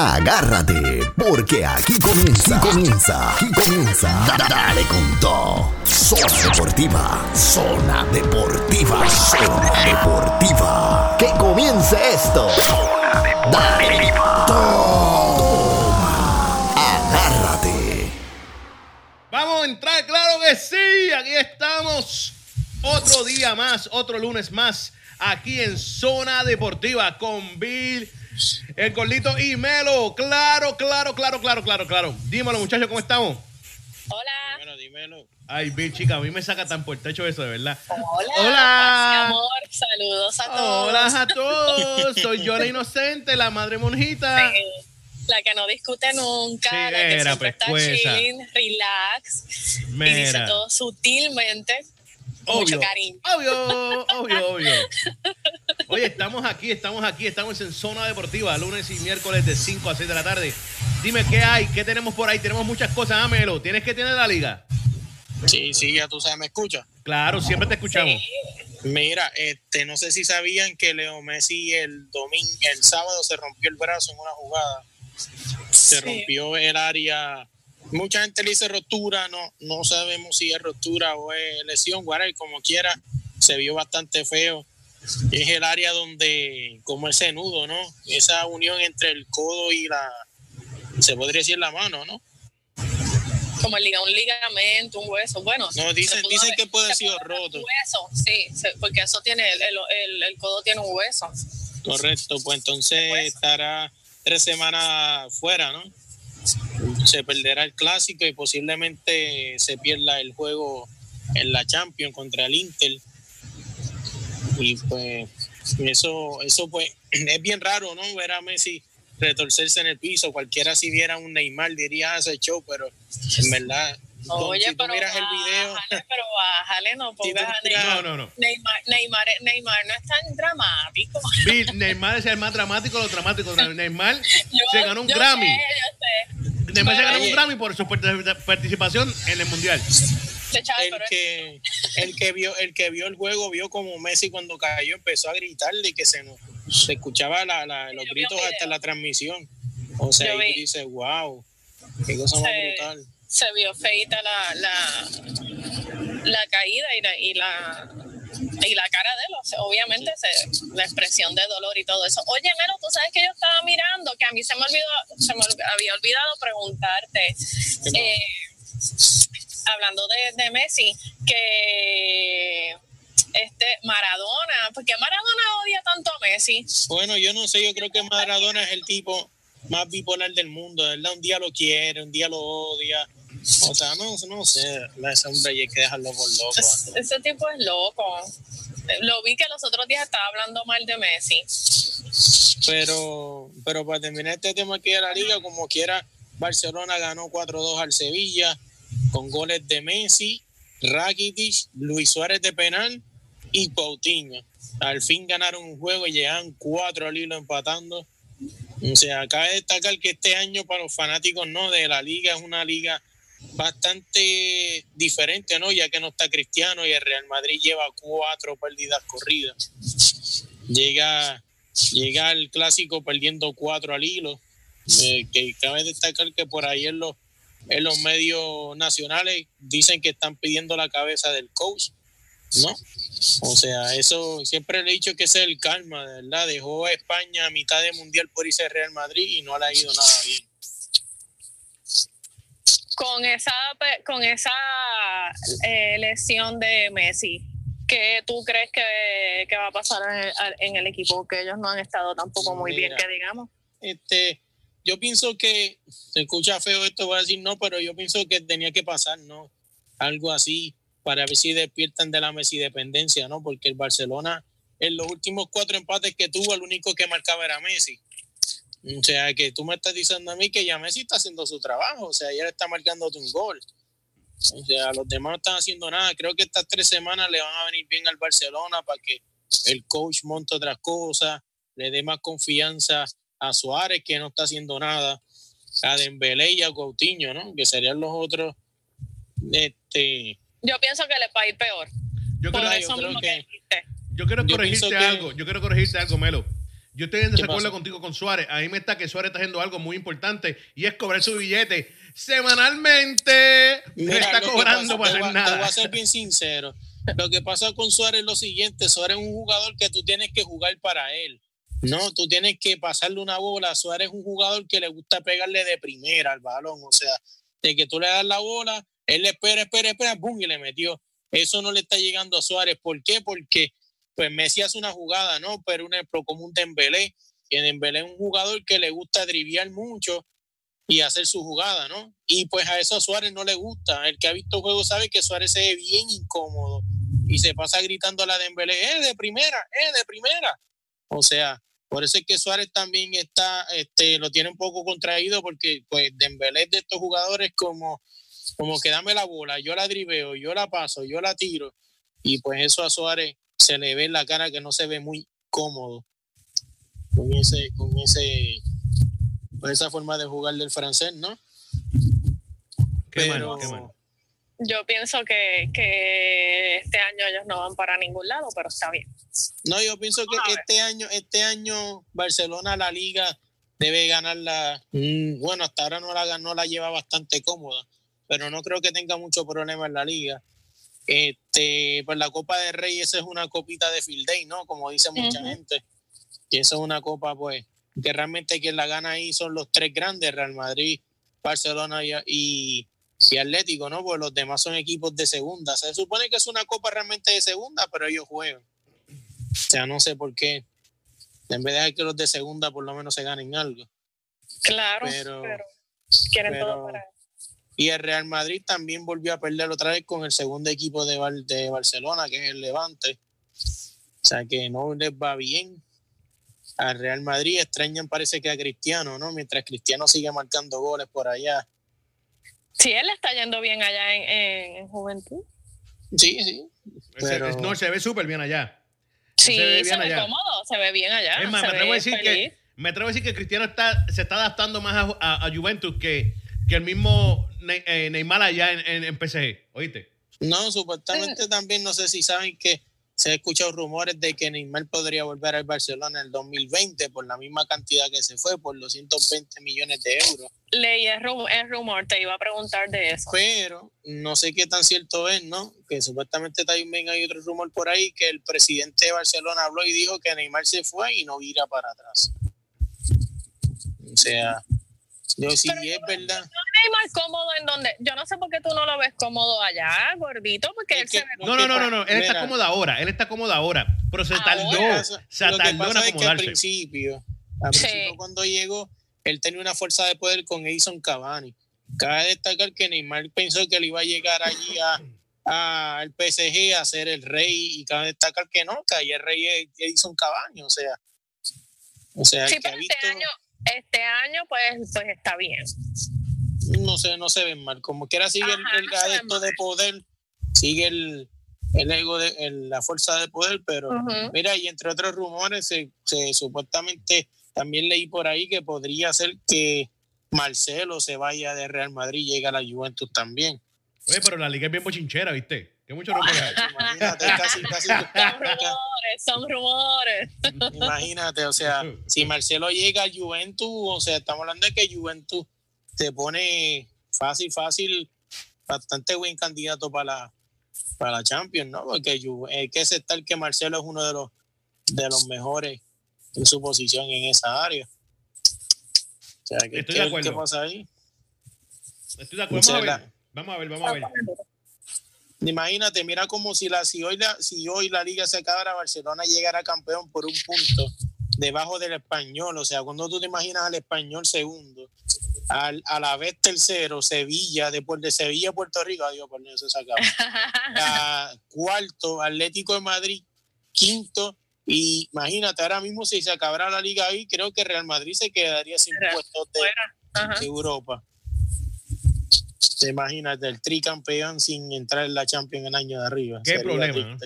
Agárrate, porque aquí comienza, aquí comienza, aquí comienza. Da- Dale con todo. Zona Deportiva, Zona Deportiva, Zona Deportiva. Que comience esto. Zona Deportiva. Toma. Agárrate. Vamos a entrar, claro que sí. Aquí estamos. Otro día más, otro lunes más. Aquí en Zona Deportiva con Bill, el Gordito y Melo. Claro, claro, claro, claro, claro, claro. Dímelo, muchachos, ¿cómo estamos? Hola. Dímelo, dímelo. Ay, Bill, chica, a mí me saca tan por techo eso, de verdad. Hola. Hola. paz y amor. Saludos a todos. Hola a todos. Soy yo la inocente, la madre monjita. Eh, La que no discute nunca, Sí, la que era, siempre está chilling, relax y dice todo sutilmente, mucho Obvio, cariño. obvio, obvio, obvio. Oye, estamos aquí, estamos aquí, estamos en Zona Deportiva, lunes y miércoles de 5 a 6 de la tarde. Dime qué hay, qué tenemos por ahí. Tenemos muchas cosas, Amelo. ¿Tienes que tener la liga? Sí, sí, ya tú sabes, me escuchas. Claro, siempre te escuchamos. Mira, este, no sé si sabían que Leo Messi el domingo, el sábado se rompió el brazo en una jugada. Se Sí. rompió el área. Mucha gente le dice rotura, no, no sabemos si es rotura o es lesión, whatever, como quiera, se vio bastante feo. Es el área donde, como ese nudo, ¿no? Esa unión entre el codo y la, se podría decir la mano, ¿no? Como el liga, un ligamento, un hueso. Bueno, No, dicen- dicen que puede haber sido roto. un Hueso, sí, porque eso tiene, el, el, el- el codo tiene un hueso. Correcto, pues entonces estará tres semanas fuera, ¿no? Se perderá el clásico y posiblemente se pierda el juego en la Champions contra el Inter. Y pues eso, eso pues es bien raro, ¿no? Ver a Messi retorcerse en el piso. Cualquiera si viera un Neymar diría "Ah, ese show, pero en verdad, Oye, si tú pero miras el video, pero bájale, no Si tú pongas a Neymar. No, no, no. Neymar, Neymar, Neymar no es tan dramático. Bill, Neymar es el más dramático de los dramáticos. Neymar Yo- se ganó un yo Grammy. sé, yo sé. Neymar se ganó un. Grammy por su part- participación en el Mundial. El que el que vio el que vio el juego vio como Messi cuando cayó empezó a gritarle y que se nos se escuchaba la, la- los gritos hasta la transmisión o sea y dices wow qué cosa más brutal se vio feita la, la, la caída y la, y la y la cara de él, o sea, obviamente se- la expresión de dolor y todo eso. Oye, Melo, tú sabes que yo estaba mirando, que a mí se me olvidó, se me había olvidado preguntarte, eh, hablando de, de Messi, que este Maradona, ¿por qué Maradona odia tanto a Messi? bueno yo no sé yo creo que Maradona es el tipo más bipolar del mundo verdad un día lo quiere un día lo odia o sea no no sé ese hombre hay que dejarlo por loco Es- ese tipo es loco. Lo vi que los otros días estaba hablando mal de Messi. pero pero para terminar este tema aquí de la liga como quiera Barcelona ganó 4-2 al Sevilla con goles de Messi, Rakitic, Luis Suárez de penal y Coutinho. Al fin ganaron un juego y llegan cuatro al hilo empatando. O sea, cabe destacar que este año para los fanáticos no de la liga es una liga bastante diferente, ¿no? Ya que no está Cristiano y el Real Madrid lleva cuatro pérdidas corridas. Llega, llega el clásico perdiendo cuatro al hilo. Eh, que cabe destacar que por ahí en los, en los medios nacionales dicen que están pidiendo la cabeza del coach, ¿no? O sea, eso siempre le he dicho que ese es el de verdad. Dejó a España a mitad de mundial por irse al Real Madrid y no le ha ido nada bien. Con esa, con esa eh, lesión de Messi, ¿qué tú crees que, que va a pasar en el, en el equipo? Que ellos no han estado tampoco muy bien, que digamos. Este, yo pienso que se escucha feo esto, voy a decir no, pero yo pienso que tenía que pasar, ¿no? Algo así para ver si despiertan de la Messi dependencia, ¿no? Porque el Barcelona en los últimos cuatro empates que tuvo, el único que marcaba era Messi. O sea, que tú me estás diciendo a mí que ya Messi está haciendo su trabajo, o sea, ayer está marcándote un gol. O sea, los demás no están haciendo nada. Creo que estas tres semanas le van a venir bien al Barcelona para que el coach monte otras cosas, le dé más confianza a Suárez, que no está haciendo nada, a Dembélé y a Coutinho, ¿no? Que serían los otros. Este, Yo pienso que le va a ir peor. Yo Por creo, yo eso creo mismo que- yo quiero yo corregirte que- algo. Yo quiero corregirte algo, Melo. Yo estoy en desacuerdo contigo con Suárez. A mí me está que Suárez está haciendo algo muy importante y es cobrar su billete semanalmente. Mira, está cobrando pasa- para te hacer voy a- Te voy nada. a ser bien sincero. Lo que pasa con Suárez es lo siguiente: Suárez es un jugador que tú tienes que jugar para él. No, tú tienes que pasarle una bola. Suárez es un jugador que le gusta pegarle de primera al balón. O sea, de que tú le das la bola, él le espera, espera, espera, ¡pum! y le metió. Eso no le está llegando a Suárez. ¿Por qué? Porque pues Messi hace una jugada, ¿no? Pero un ejemplo como un Dembélé. Y Dembélé es un jugador que le gusta driviar mucho y hacer su jugada, ¿no? Y pues a eso Suárez no le gusta. El que ha visto juegos sabe que Suárez se ve bien incómodo y se pasa gritando a la Dembélé, ¡eh, de primera, eh, de primera! O sea, por eso es que Suárez también está, este, lo tiene un poco contraído porque pues Dembélé es de estos jugadores como, como que dame la bola, yo la driveo, yo la paso, yo la tiro. Y pues eso a Suárez se le ve en la cara que no se ve muy cómodo con ese, con ese, con esa forma de jugar del francés, ¿no? Qué mal, pero- qué mal. Yo pienso que, que este año ellos no van para ningún lado, pero está bien. No, yo pienso que este año, este año Barcelona la liga debe ganarla. mm, Bueno, hasta ahora no la ganó, la lleva bastante cómoda, pero no creo que tenga mucho problema en la liga. Este, pues la Copa de Rey, esa es una copita de field day, ¿no? Como dice mucha gente. Y esa es una copa, pues, que realmente quien la gana ahí son los tres grandes, Real Madrid, Barcelona y, y, y Atlético, ¿no? Pues los demás son equipos de segunda. Se supone que es una copa realmente de segunda, pero ellos juegan. O sea, no sé por qué. En vez de dejar que los de segunda por lo menos se ganen algo. Claro, Pero- pero, quieren pero- todo para Y el Real Madrid también volvió a perder otra vez con el segundo equipo de, Bar- de Barcelona, que es el Levante. O sea que no les va bien. Al Real Madrid extrañan parece que a Cristiano, ¿no? Mientras Cristiano sigue marcando goles por allá. Sí, él está yendo bien allá en, en, en Juventud. Sí, sí. Ese- Pero- es- no, se ve súper bien allá. Sí, se ve se bien ve allá. cómodo, se ve bien allá. Es más, se me atrevo a decir feliz. que me atrevo a decir que Cristiano está, se está adaptando más a, a- a Juventus que, que el mismo Ne- eh, Neymar allá en, en, en PSG. ¿Oíste? No, supuestamente también, no sé si saben que se ha escuchado rumores de que Neymar podría volver al Barcelona en el 2020 por la misma cantidad que se fue, por los 120 millones de euros. Leí el, ru- el rumor, te iba a preguntar de eso. pero no sé qué tan cierto es, ¿no? Que supuestamente también hay otro rumor por ahí que el presidente de Barcelona habló y dijo que Neymar se fue y no irá para atrás. O sea, yo si Pero es yo- verdad. Neymar cómodo en donde. Yo no sé por qué tú no lo ves cómodo allá, gordito, porque Es él que- se ve No, no, no, no, no. Él está Mira. cómodo ahora. Él está cómodo ahora. Pero se Ahora. tardó. Pasa- Se lo que tardó en pasa es que al acomodarse. principio, al Sí. principio cuando llegó, él tenía una fuerza de poder con Edison Cavani. Cabe destacar que Neymar pensó que le iba a llegar allí a, a- al PSG a ser el rey y cabe destacar que no, que ahí el rey es Edison Cavani, o sea, o sea, Sí, el que ha pero visto, este año, este año pues, pues está bien. no sé, no se ven mal, como quiera sigue el, Ajá, el no adepto de poder, sigue el, el ego de el- la fuerza de poder, pero. Mira, y entre otros rumores, se, se- supuestamente también leí por ahí que podría ser que Marcelo se vaya de Real Madrid y llegue a la Juventus también. Oye, pero la liga es bien bochinchera, ¿viste? Que muchos rumores hay. Imagínate, casi, casi. Son rumores, son rumores. Imagínate, o sea, si Marcelo llega a Juventus, o sea, estamos hablando de que Juventus te pone fácil, fácil, bastante buen candidato para la, para la Champions, ¿no? Porque hay que aceptar que Marcelo es uno de los, de los mejores en su posición en esa área. O sea, que, Estoy ¿qué, de acuerdo. ¿qué pasa ahí? Estoy de acuerdo. Vamos a O sea, ver. Vamos a ver, vamos a ver. Imagínate, mira como si la si hoy la si hoy la liga se acabara, Barcelona llegara campeón por un punto debajo del español. O sea, cuando tú te imaginas al español segundo, al, a la vez tercero, Sevilla, después de Sevilla, Puerto Rico, adiós, por eso se acaba. A cuarto, Atlético de Madrid, quinto. Y imagínate, ahora mismo si se acabara la liga ahí, creo que Real Madrid se quedaría sin puestos de Europa. Te imaginas el tricampeón sin entrar en la Champions el año de arriba. Qué Sería problema.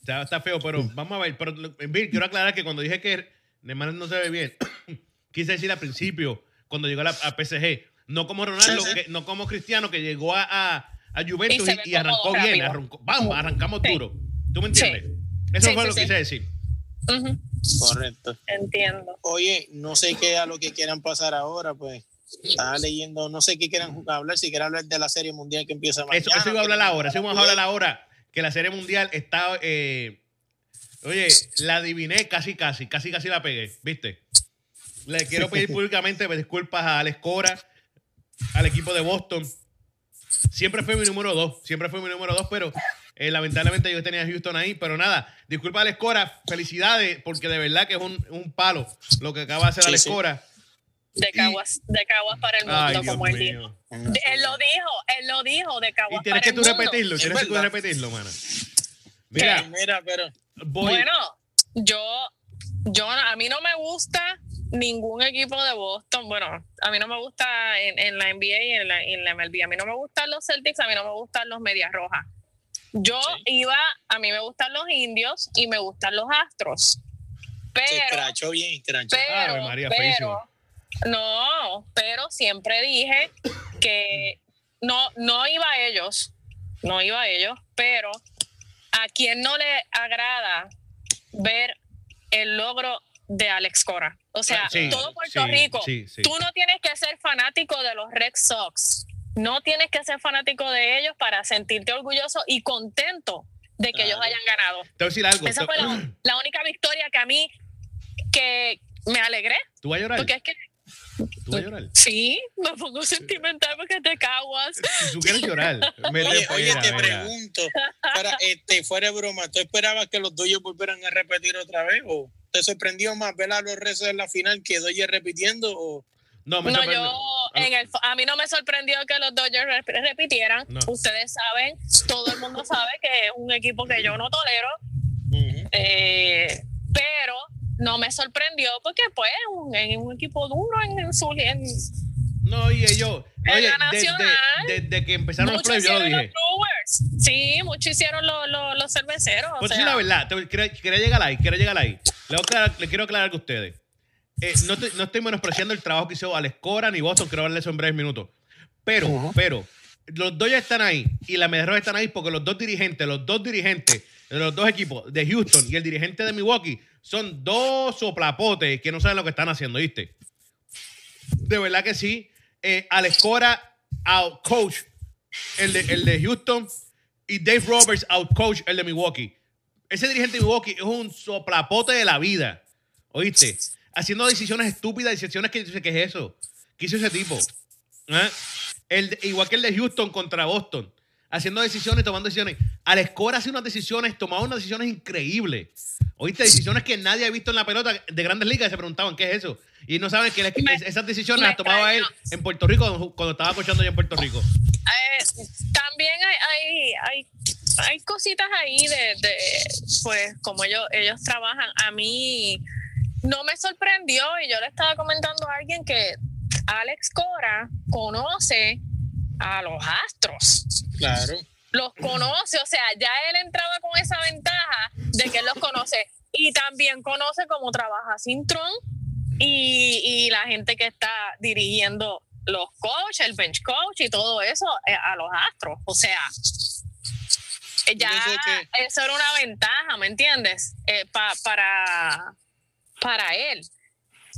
Está, está feo, pero vamos a ver. Pero, Bill, quiero aclarar que cuando dije que Neymar no se ve bien, quise decir al principio, cuando llegó a, la, a PSG, no como Ronaldo, Sí, sí. que- no como Cristiano, que llegó a, a, a Juventus Y arrancó bien. arrancó- vamos, arrancamos Sí. duro. ¿Tú me entiendes? Eso Sí, fue sí, lo que sí. quise decir. Correcto. Entiendo. Oye, no sé qué a lo que quieran pasar ahora, pues. Estaba leyendo, no sé qué quieran hablar, si quieren hablar de la Serie Mundial que empieza mañana. Eso, eso iba a hablar ahora, eso vamos a hablar ahora, que la Serie Mundial está... eh, oye, la adiviné casi, casi, casi, casi la pegué, ¿viste? Le quiero pedir públicamente disculpas a Alex Cora, al equipo de Boston. Siempre fue mi número dos, siempre fue mi número dos, pero eh, lamentablemente yo tenía a Houston ahí. Pero nada, disculpa a Alex Cora, felicidades, porque de verdad que es un, un palo lo que acaba de hacer Sí, Alex sí. De caguas, de caguas para el mundo, Ay, Dios como él mío. dijo. De- él lo dijo, él lo dijo, de caguas Y tienes para que el tú mundo. repetirlo, Es tienes que tú repetirlo, mano. Mira, Mira, pero voy. Bueno, yo, yo, a mí no me gusta ningún equipo de Boston. Bueno, a mí no me gusta en, en la NBA y en la, en la MLB. A mí no me gustan los Celtics, a mí no me gustan los Medias Rojas. Yo Sí. iba, a mí me gustan los indios y me gustan los astros. se Pero, escrachó bien, pero, Ave María, pero. No, pero siempre dije que no, no iba a ellos, no iba a ellos, pero a quien no le agrada ver el logro de Alex Cora. O sea, Sí, todo Puerto sí, Rico, sí, tú no tienes que ser fanático de los Red Sox, no tienes que ser fanático de ellos para sentirte orgulloso y contento de que ellos hayan ganado. Te voy a decir algo. Esa te- fue la, la única victoria que a mí que me alegré, ¿Tú vas a llorar? porque es que ¿Tú vas a llorar? sí, me pongo sentimental porque te caguas. Si tú quieres llorar, Oye, te mira. pregunto, para, este, fuera de broma, ¿tú esperabas que los Dodgers volvieran a repetir otra vez? ¿O te sorprendió más ver a los rezos en la final que Dodgers repitiendo? ¿O No, me No, yo en el, a mí no me sorprendió que los Dodgers rep- repitieran. No. Ustedes saben, todo el mundo sabe que es un equipo que yo no tolero, eh, pero no me sorprendió porque pues es un, equipo duro en, en su en, No, y ellos. En Oye, la desde, nacional, desde que empezaron los playoffs, yo lo hicieron dije. los. Sí, muchos hicieron los, los, los cerveceros. o sea, decir la verdad, te- quería, quería llegar ahí, quería llegar ahí. Le, aclarar- quiero aclarar que ustedes. eh, no, estoy, no estoy menospreciando el trabajo que hizo Alex Cora ni Boston, quiero hablarle eso en breves minutos. Pero, pero, los dos ya están ahí y la Medias Rojas están ahí porque los dos dirigentes, los dos dirigentes de los dos equipos, de Houston y el dirigente de Milwaukee, son dos soplapotes que no saben lo que están haciendo, ¿viste? De verdad que sí. Eh, Alex Cora, out coach, el de, el de Houston, y Dave Roberts, out coach, el de Milwaukee. Ese dirigente de Milwaukee es un soplapote de la vida, ¿oíste? Haciendo decisiones estúpidas, decisiones que dice, ¿qué es eso? ¿Qué hizo ese tipo? ¿Ah? El igual que el de Houston contra Boston. Haciendo decisiones, tomando decisiones. Alex Cora hace unas decisiones, tomaba unas decisiones increíbles. Oíste, decisiones que nadie ha visto en la pelota de grandes ligas y se preguntaban qué es eso. Y no saben que esas decisiones las tomaba él en Puerto Rico cuando, estaba coachando allá en Puerto Rico. Eh, también hay, hay, hay, hay cositas ahí de, de, pues, como ellos, ellos trabajan. A mí no me sorprendió y yo le estaba comentando a alguien que Alex Cora conoce a los astros. Claro. Los conoce, o sea, ya él entraba con esa ventaja de que él los conoce y también conoce cómo trabaja Sintron y, y la gente que está dirigiendo los coaches, el bench coach y todo eso eh, a los astros. O sea, eh, ya que- eso era una ventaja, ¿me entiendes? Eh, pa- para, para él.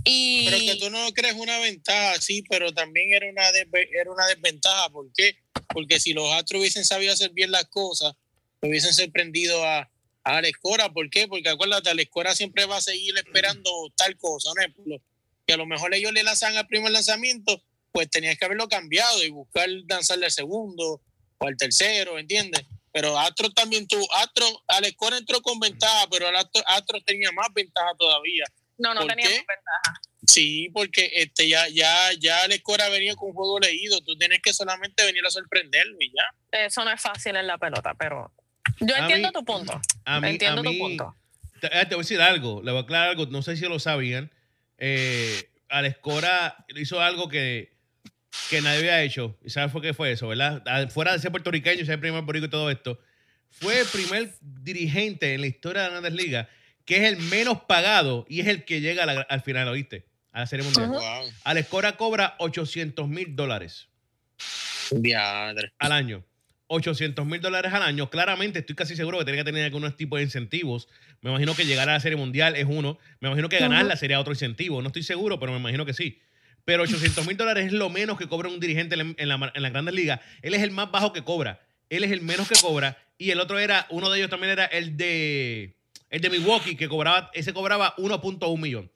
Y Pero que tú no crees una ventaja, sí, pero también era una, era una desventaja. ¿Por qué? Porque si los Astros hubiesen sabido hacer bien las cosas, hubiesen sorprendido a, a Alex Cora. ¿Por qué? Porque acuérdate, Alex Cora siempre va a seguir esperando tal cosa. Un ejemplo, que a lo mejor ellos le lanzan al primer lanzamiento, pues tenías que haberlo cambiado y buscar lanzarle al segundo o al tercero, ¿entiendes? Pero Astros también tuvo, Astros, Alex Cora entró con ventaja, pero el Astros tenía más ventaja todavía. No, no ¿por teníamos qué? ventaja. Sí, porque este ya ya ya Alex Cora venía con un juego leído. Tú tienes que solamente venir a sorprenderlo y ya. Eso no es fácil en la pelota, pero yo A entiendo mí- tu punto. A mí, entiendo a tu punto. Te, eh, te voy a decir algo, le voy a aclarar algo, no sé si lo sabían. Eh, Alex Cora hizo algo que, que nadie había hecho. ¿Y sabes por qué fue eso, verdad? Ah, Fuera de ser puertorriqueño, ser primer puertorriqueño y todo esto, fue el primer dirigente en la historia de la Grandes Ligas que es el menos pagado y es el que llega la- al final, ¿oíste? A la Serie Mundial. Wow. Alex Cora cobra 800 mil dólares Diadre. al año. 800 mil dólares al año. Claramente estoy casi seguro que tiene que tener algunos tipos de incentivos. Me imagino que llegar a la Serie Mundial es uno. Me imagino que ganarla sería otro incentivo. No estoy seguro, pero me imagino que sí. Pero 800 mil dólares es lo menos que cobra un dirigente en, la, en las grandes ligas. Él es el más bajo que cobra. Él es el menos que cobra. Y el otro era, uno de ellos también era el de, el de Milwaukee, que cobraba, ese cobraba 1.1 millón.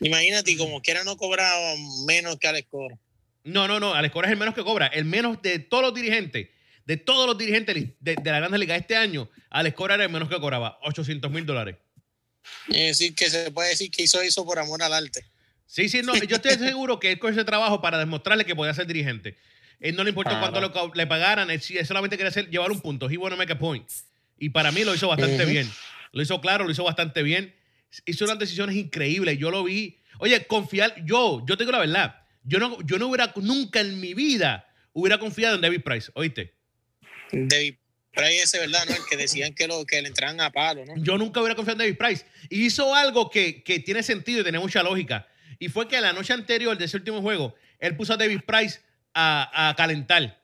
Imagínate, como quiera no cobraba menos que Alex Cora. No, no, no. Alex Cora es el menos que cobra. El menos de todos los dirigentes. De todos los dirigentes de, de la Grandes Liga este año, Alex Cora era el menos que cobraba. 800 mil dólares. Es decir, que se puede decir que hizo eso por amor al arte. Sí, sí, no. Yo estoy seguro que él con ese trabajo para demostrarle que podía ser dirigente. Él no le importó cuánto le, pagaran. Él, solamente quería hacer, llevar un punto. He to make a point. Y para mí lo hizo bastante bien. Lo hizo claro, lo hizo bastante bien. Hizo unas decisiones increíbles. Yo lo vi. Oye, confiar. Yo, yo te digo la verdad yo no, yo no hubiera nunca en mi vida hubiera confiado en David Price, ¿oíste? David Price ese, ¿verdad? ¿no? El que decían que, lo, que le entraban a palo, ¿no? Yo nunca hubiera confiado en David Price. Y hizo algo que, que tiene sentido y tiene mucha lógica. Y fue que la noche anterior de ese último juego, él puso a David Price a, a calentar.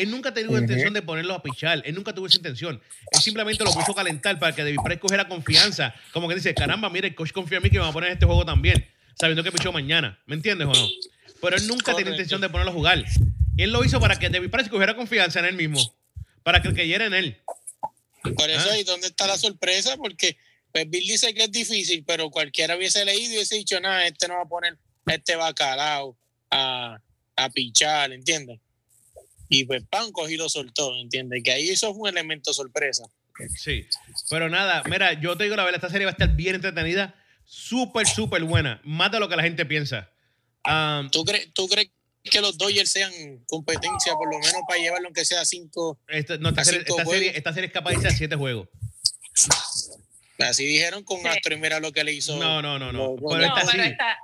Él nunca tuvo uh intención de ponerlo a pichar. Él nunca tuvo esa intención. Él simplemente lo puso a calentar para que David Price cogiera confianza. Como que dice, caramba, mire, el coach confía en mí que me va a poner este juego también. Sabiendo que pichó mañana. ¿Me entiendes o no? pero él nunca tenía intención de ponerlo a jugar. Y él lo hizo para que David Price cogiera confianza en él mismo, para que creyera en él. Por eso, ahí dónde está la sorpresa? Porque pues, Bill dice que es difícil, pero cualquiera hubiese leído y hubiese dicho, nada, este no va a poner este bacalao a, a pichar, ¿entiendes? Y pues pan cogí y lo soltó, ¿entiendes? Que ahí eso fue un elemento sorpresa. Sí, pero nada, mira, yo te digo la verdad, esta serie va a estar bien entretenida, súper, súper buena, más de lo que la gente piensa. ¿Tú, crees, ¿Tú crees que los Dodgers sean competencia, por lo menos para llevarlo aunque sea cinco, esta, serie, esta, serie, es capaz de irse a siete juegos. Así dijeron con Astro y mira lo que le hizo. No, no, no, no. Pero esta, sí,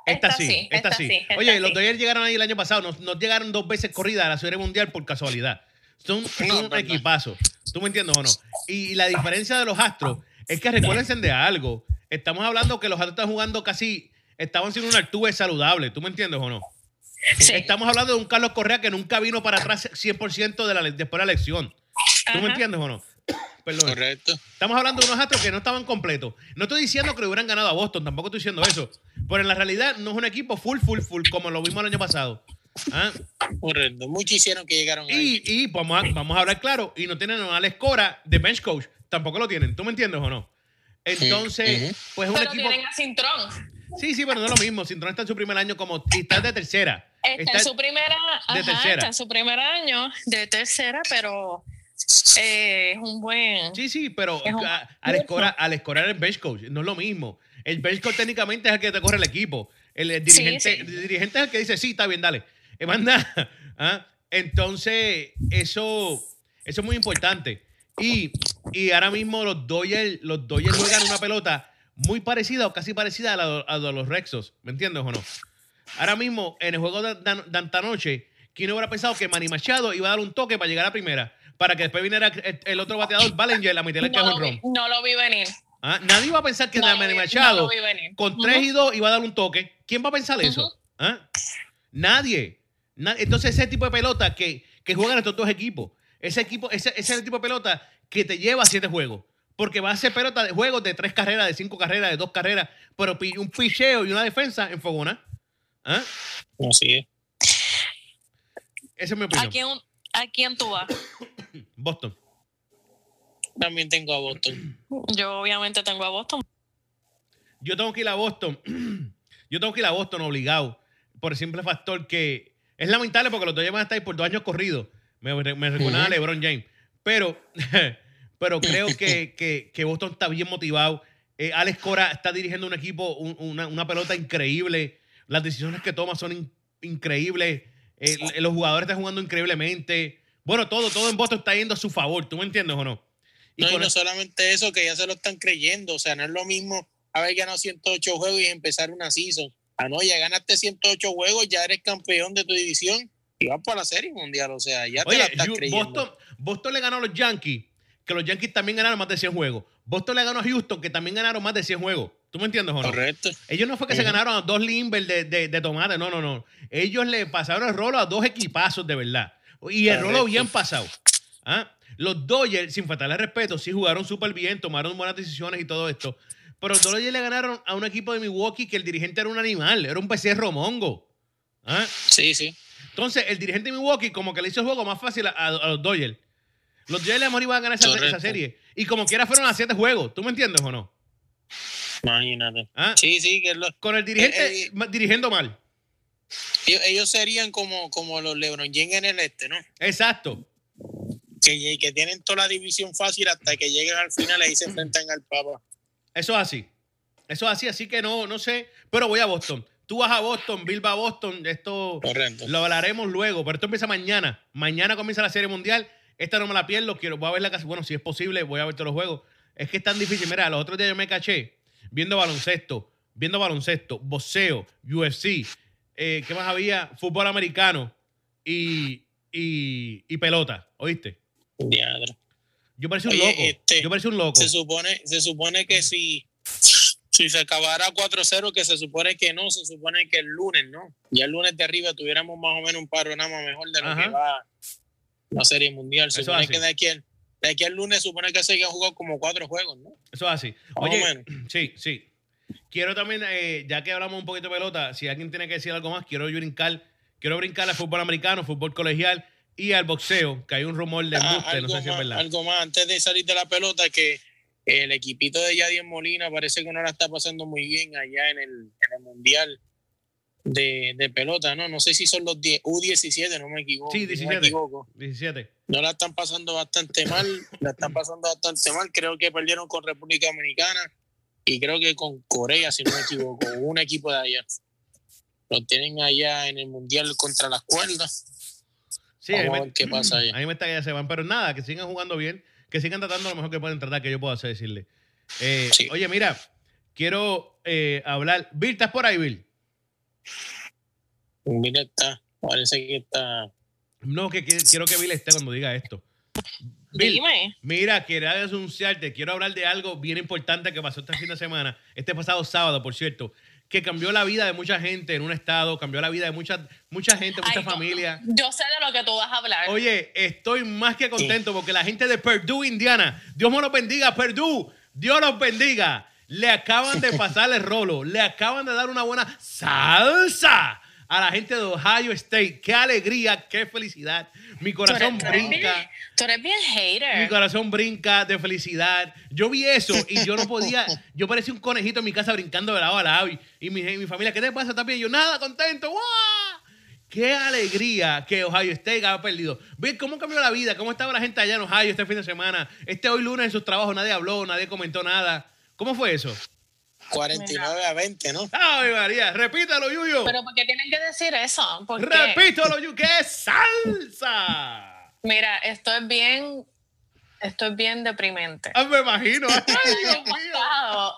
esta, sí. Esta sí. Oye, los Dodgers llegaron ahí el año pasado. Nos, llegaron dos veces corrida a la Serie Mundial por casualidad. Son, un equipazo. ¿Tú me entiendes o no? Y, la diferencia de los Astros es que recuérdense de algo. Estamos hablando que los Astros están jugando casi estaban sin un Altuve saludable. ¿Tú me entiendes o no? Estamos hablando de un Carlos Correa que nunca vino para atrás 100% de la, después de la elección. ¿Tú me entiendes o no? Perdón. Correcto. Estamos hablando de unos astros que no estaban completos. No estoy diciendo que le hubieran ganado a Boston, tampoco estoy diciendo eso. Pero en la realidad no es un equipo full, full, full, como lo vimos el año pasado. ¿Ah? Correcto. Muchos hicieron que llegaron ahí. Y, vamos, a, vamos a hablar claro, y no tienen a Alex Cora de bench coach. Tampoco lo tienen. ¿Tú me entiendes o no? Entonces, pues es un Pero equipo. tienen a Cintrón. Sí, sí, pero no es lo mismo. Cintrón está en su primer año como está de tercera. Está, en su primera, de tercera. está en su primer año de tercera, pero eh, es un buen. Sí, sí, pero al escorar, el bench coach no es lo mismo. El bench coach técnicamente es el que te corre el equipo. El, dirigente, El dirigente es el que dice, sí, está bien, dale. Eh, manda. ¿Ah? Entonces, eso, eso es muy importante. Y, y ahora mismo los Dodgers, los Dodgers juegan una pelota muy parecida o casi parecida a, la, a los Rexos, ¿me entiendes o no? Ahora mismo, en el juego de, de, noche, ¿quién hubiera pensado que Manny Machado iba a dar un toque para llegar a primera? Para que después viniera el, otro bateador, Ballinger, la mitad del no, ron. No lo vi venir. ¿Ah? Nadie iba a pensar que Manny Machado, con 3 y 2, iba a dar un toque. ¿Quién va a pensar eso? ¿Ah? Nadie. Entonces, ese tipo de pelota que, que juegan estos dos equipos, ese, equipo, ese, ese es el tipo de pelota que te lleva a siete juegos. Porque va a ser pelota de juegos de tres carreras, de cinco carreras, de dos carreras, pero un picheo y una defensa en fogona. ¿Ah? Así es. Esa es mi opinión. ¿A quién, ¿A quién tú vas? Boston. También tengo a Boston. Yo obviamente tengo a Boston. Yo tengo que ir a Boston. Yo tengo que ir a Boston obligado. Por el simple factor que es lamentable porque los dos van a estar ahí por dos años corridos. Me, me recuerdan a LeBron James. Pero pero creo que, que, Boston está bien motivado. Eh, Alex Cora está dirigiendo un equipo, una, pelota increíble. Las decisiones que toma son increíbles. Los jugadores están jugando increíblemente. Bueno, todo, todo en Boston está yendo a su favor. ¿Tú me entiendes o no? Y no, no solamente eso, que ya se lo están creyendo. O sea, no es lo mismo haber ganado 108 juegos y empezar una season. Ah, no, ya ganaste 108 juegos, ya eres campeón de tu división y vas para la serie mundial. O sea, ya te la estás creyendo. Boston, Boston le ganó a los Yankees que los Yankees también ganaron más de 100 juegos. Boston le ganó a Houston, que también ganaron más de 100 juegos. ¿Tú me entiendes o no? Correcto. Ellos no fue que se ganaron a dos Limber de, de, tomate, no, no, no. Ellos le pasaron el rolo a dos equipazos de verdad. Y el rolo bien pasado. ¿Ah? Los Dodgers, sin faltarle respeto, sí jugaron súper bien, tomaron buenas decisiones y todo esto. Pero los Dodgers le ganaron a un equipo de Milwaukee que el dirigente era un animal, era un becerro mongo. ¿Ah? Sí, sí. Entonces, el dirigente de Milwaukee como que le hizo el juego más fácil a, a los Dodgers. Los Dodgers de amor iban a ganar esa, Correcto. esa serie. Y como quiera fueron a siete juegos. ¿Tú me entiendes o no? Imagínate. ¿Ah? Sí, sí, que lo- Con el dirigente Eh, eh, dirigiendo mal. ellos, ellos serían como, como los LeBron James en el este, ¿no? Exacto. Que, que tienen toda la división fácil hasta que lleguen al final y se enfrentan al Papa. Eso es así. Eso es así, así que no, no sé. Pero voy a Boston. Tú vas a Boston, Bill va a Boston. Esto Correcto. lo hablaremos luego, pero esto empieza mañana. Mañana comienza la Serie Mundial. Esta no me la pierdo. Quiero, voy a verla casi. Bueno, si es posible, voy a ver todos los juegos. Es que es tan difícil. Mira, los otros días yo me caché viendo baloncesto, viendo baloncesto, boxeo, UFC. eh, ¿Qué más había? Fútbol americano y, y, y pelota. ¿Oíste? Diadre. Yo parecía un Oye, loco. este, yo parecía un loco. Se supone, se supone que si, si se acabara 4-0, que se supone que no, se supone que el lunes, ¿no? Ya el lunes de arriba tuviéramos más o menos un panorama mejor de lo Ajá. que va la Serie Mundial. Se Eso supone así. que de aquí, al, de aquí al lunes supone que se hayan jugado como cuatro juegos, ¿no? Eso es así. Más Oye, sí, sí. Quiero también, eh, ya que hablamos un poquito de pelota, si alguien tiene que decir algo más, quiero brincar, quiero brincar al fútbol americano, fútbol colegial y al boxeo, que hay un rumor de Ah, embuste, no algo, sé si es más, verdad. algo más, antes de salir de la pelota, que el equipito de Yadier Molina parece que no la está pasando muy bien allá en el, en el Mundial de, de pelota, ¿no? No sé si son los 10, U17, no me equivoco. Sí, no me 17. equivoco. 17. No la están pasando bastante mal, la están pasando bastante mal. Creo que perdieron con República Dominicana y creo que con Corea, si no me equivoco, un equipo de allá. Lo tienen allá en el Mundial contra las cuerdas. Sí, a ver qué pasa allá. ahí me está que ya se van, pero nada, que sigan jugando bien, que sigan tratando lo mejor que pueden tratar, que yo puedo hacer, decirle. Eh, Sí. Oye, mira, quiero eh, hablar. Bill, ¿estás por ahí, Bill? Mira, está, parece que está. No, que, que- quiero que Bill esté cuando diga esto. Bill, Dime. Mira, quería denunciarte, quiero hablar de algo bien importante que pasó este fin de semana, este pasado sábado, por cierto, que cambió la vida de mucha gente en un estado, cambió la vida de mucha, mucha gente, mucha Ay, familia. Yo sé de lo que tú vas a hablar. Oye, estoy más que contento porque la gente de Purdue, Indiana, Dios me los bendiga, Purdue, Dios los bendiga. Le acaban de pasar el rolo, le acaban de dar una buena salsa a la gente de Ohio State. Qué alegría, qué felicidad. Mi Tú eres- corazón tú eres brinca. Tú eres bien Mi hater. corazón brinca de felicidad. Yo vi eso y yo no podía. Yo parecía un conejito en mi casa brincando de lado a lado. Y, y mi, y mi familia, ¿qué te pasa también? Yo, nada, contento. ¡Guau! ¡Qué alegría que Ohio State ha perdido! Ve cómo cambió la vida, cómo estaba la gente allá en Ohio este fin de semana. Este hoy lunes en sus trabajos nadie habló, nadie comentó nada. ¿Cómo fue eso? 49 a 20, ¿no? ¡Ay, María! Repítalo, Yuyo. Pero ¿por qué tienen que decir eso? ¿Por qué? Repítalo, Yuyo. ¡Qué salsa! Mira, esto es bien, esto es bien deprimente. Ah, me imagino. ¡Ay, Dios mío! pasado,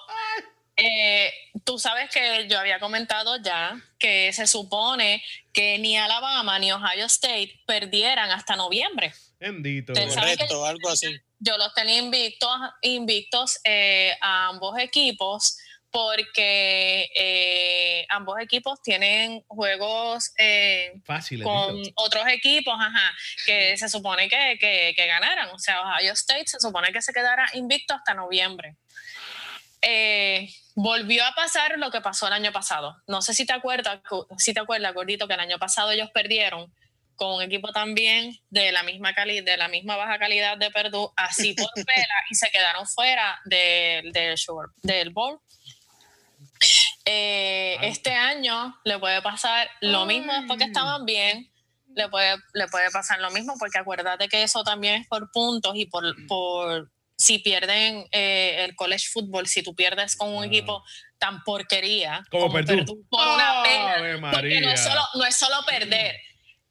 eh, tú sabes que yo había comentado ya que se supone que ni Alabama ni Ohio State perdieran hasta noviembre. Bendito. Te- ¿Sabes Correcto, algo así. Yo los tenía invictos, invictos eh, a ambos equipos porque eh, ambos equipos tienen juegos eh, Fácil, con otros equipos, ajá, que se supone que, que, que ganaran. O sea, Ohio State se supone que se quedara invicto hasta noviembre. Eh, volvió a pasar lo que pasó el año pasado. No sé si te acuerdas, si te acuerdas, gordito, que el año pasado ellos perdieron con un equipo también de la misma calidad, de la misma baja calidad de Purdue, así por pela, y se quedaron fuera del, del, Sugar- del bowl. Eh, este año le puede pasar lo mismo después que estaban bien, le puede, le puede pasar lo mismo, porque acuérdate que eso también es por puntos y por, por si pierden eh, el college football, si tú pierdes con un Ah. equipo tan porquería Como Purdue. por una pena, ¡Ave porque no es solo, no es solo perder.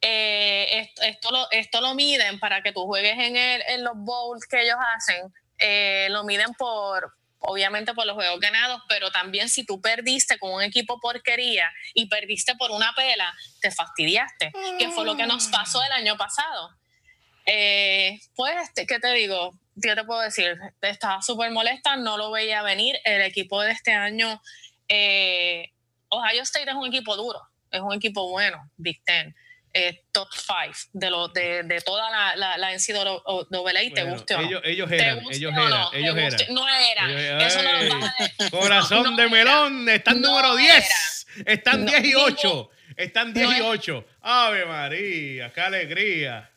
Eh, esto, esto, lo, esto lo miden para que tú juegues en, el, en los bowls que ellos hacen, eh, lo miden por, obviamente por los juegos ganados, pero también si tú perdiste con un equipo porquería y perdiste por una pela, te fastidiaste, que fue lo que nos pasó el año pasado. Eh, pues, este, ¿qué te digo? ¿Qué te puedo decir? Estaba súper molesta, no lo veía venir. El equipo de este año, eh, Ohio State es un equipo duro, es un equipo bueno, Big Ten. Eh, top 5 de, lo, de, de toda la, la, la NCAA y te Bueno, guste o no. ellos, ellos ¿Te eran, ellos eran, no? ¿Te ellos guste? eran. No era. Ellos- Eso no lo vas a de- Corazón no de era. melón, están No número 10. Están No, 10 y ningún- 8. Están 10 no y es- 8. Ave María, qué alegría.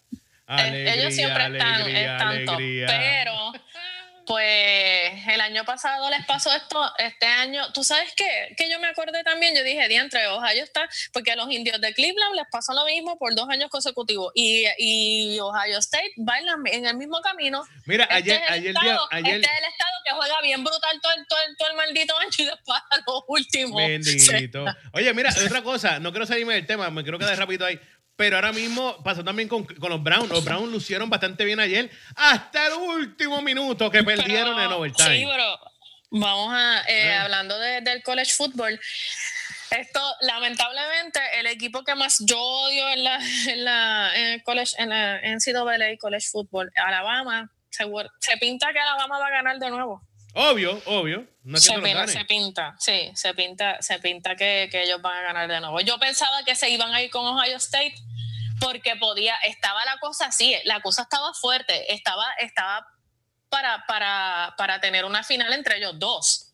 Alegría, Eh, ellos siempre están, alegría, están top, alegría. pero pues el año pasado les pasó esto, este año, ¿tú sabes qué? Que yo me acordé también, yo dije, diantre, Ohio está, porque a los indios de Cleveland les pasó lo mismo por dos años consecutivos y, y Ohio State bailan en el mismo camino. Mira, Este ayer, es el ayer, estado, día, ayer, este es el estado que juega bien brutal todo el, todo el, todo el maldito año y después a los últimos. Bendito. Oye, mira, otra cosa, no quiero salirme del tema, me quiero quedar rapidito ahí. Pero ahora mismo pasó también con, con los Browns. Los Browns lucieron bastante bien ayer, hasta el último minuto que perdieron Pero- en overtime. Sí, pero vamos a, eh, Ah. hablando de- del college football. Esto, lamentablemente, el equipo que más yo odio en la, en la en college, en la NCAA college football, Alabama, seguro- se pinta que Alabama va a ganar de nuevo. Obvio, obvio. No es que Se, no lo pin- gane. se pinta, sí, se pinta, se pinta que, que ellos van a ganar de nuevo. Yo pensaba que se iban a ir con Ohio State porque podía, estaba la cosa así, la cosa estaba fuerte, estaba, estaba para, para, para tener una final entre ellos dos.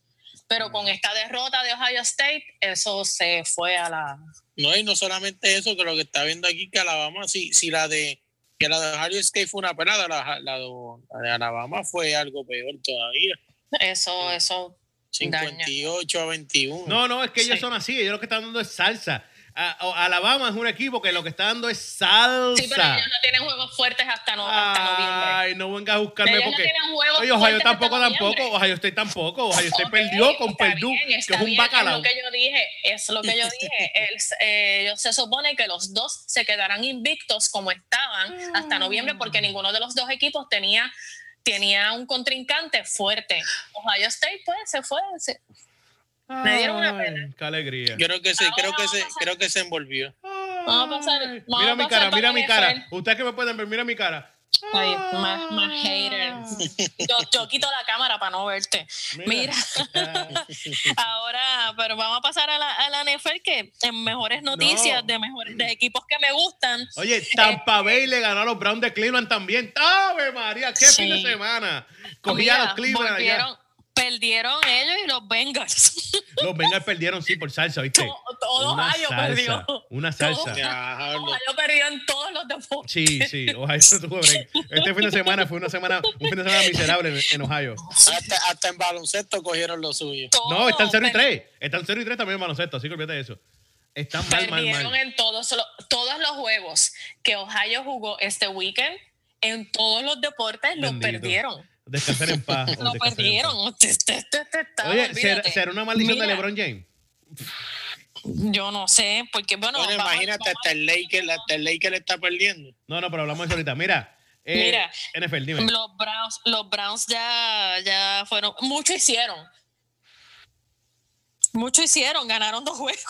Pero con esta derrota de Ohio State, eso se fue a la... No, y no solamente eso, que lo que está viendo aquí, que Alabama, si, si la de que la de Ohio State fue una pelada, la, la de, la de Alabama fue algo peor todavía. Eso, eso... Daña. 58 a 21. No, no, es que ellos Sí. son así. Ellos lo que están dando es salsa. A- Alabama es un equipo que lo que está dando es salsa. Sí, pero ellos no tienen juegos fuertes hasta, no, hasta noviembre. Ay, no vengas a buscarme Ellos no porque. tienen juegos Oye, Ohio tampoco, tampoco. Ohio State tampoco. Ohio State Ok, perdió con bien, que es un bien, bacalao. Es lo que yo dije, es lo que yo dije. El- eh, se supone que los dos se quedarán invictos como estaban hasta noviembre porque ninguno de los dos equipos tenía, tenía un contrincante fuerte. Ohio State pues se fue. se- me dieron una pena. Qué alegría. Creo que se, Ahora creo que vamos se, a pasar- creo que se envolvió. Vamos a pasar- vamos mira a mi pasar cara, para mira mi cara. Ustedes que me pueden ver, mira mi cara. Ay, más, más hater. Yo, yo quito la cámara para no verte. Mira. Ahora, pero vamos a pasar a la, a la NFL que en mejores noticias No. de mejores de equipos que me gustan. Oye, Tampa Bay le ganó a los Browns de Cleveland también. ¡Ave María! ¡Qué fin de semana! Cogí a los Cleveland allá. Perdieron ellos y los Bengals. Los Bengals perdieron, sí, por salsa, ¿viste? To- Todo Una Ohio salsa, perdió. una Todo salsa. Ohio perdió en todos los deportes. Sí, sí, Ohio no tuvo break. Este fin de semana fue una semana, un fin de semana miserable en, en Ohio. Hasta, hasta en baloncesto cogieron lo suyo. No, están 0 y per- 3. Están 0 y 3 también en baloncesto, así que olvídate de eso. Están mal, mal, Perdieron mal. en todos, los- todos los juegos que Ohio jugó este weekend. En todos los deportes los Bendito. perdieron. Descansar en paz. Lo perdieron. Oye. ¿será, será una maldición Mira, de LeBron James? Yo no sé, porque bueno, Bueno, vamos- imagínate, vamos- hasta el Laker, hasta el Laker está perdiendo. No, no, pero hablamos de eso ahorita. Mira, eh, Mira, NFL, dime. los Browns, los Browns ya, ya fueron, mucho hicieron. Mucho hicieron, ganaron dos juegos.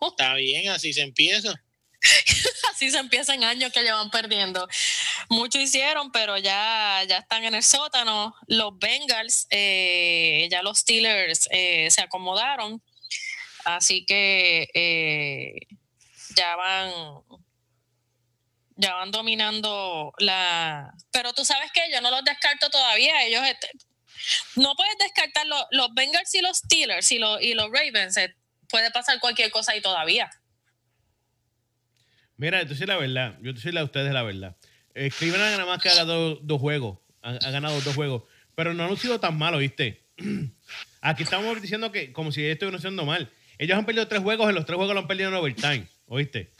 Está bien, así se empieza. Así se empiezan años que llevan perdiendo. Mucho hicieron, pero ya, ya están en el sótano. Los Bengals, eh, ya los Steelers eh, se acomodaron. Así que eh, ya van ya van dominando la pero tú sabes que yo no los descarto todavía ellos no puedes descartar los, los Bengals y los Steelers y los, y los Ravens eh, puede pasar cualquier cosa ahí todavía Mira, sí la verdad. Yo soy la de ustedes la verdad. Eh, Cleveland nada más que ha ganado dos juegos. Ha, ha ganado dos juegos. Pero no han sido tan malos, ¿viste? Aquí estamos diciendo que como si esto no siendo mal. Ellos han perdido tres juegos, en los tres juegos lo han perdido en overtime. ¿Oíste?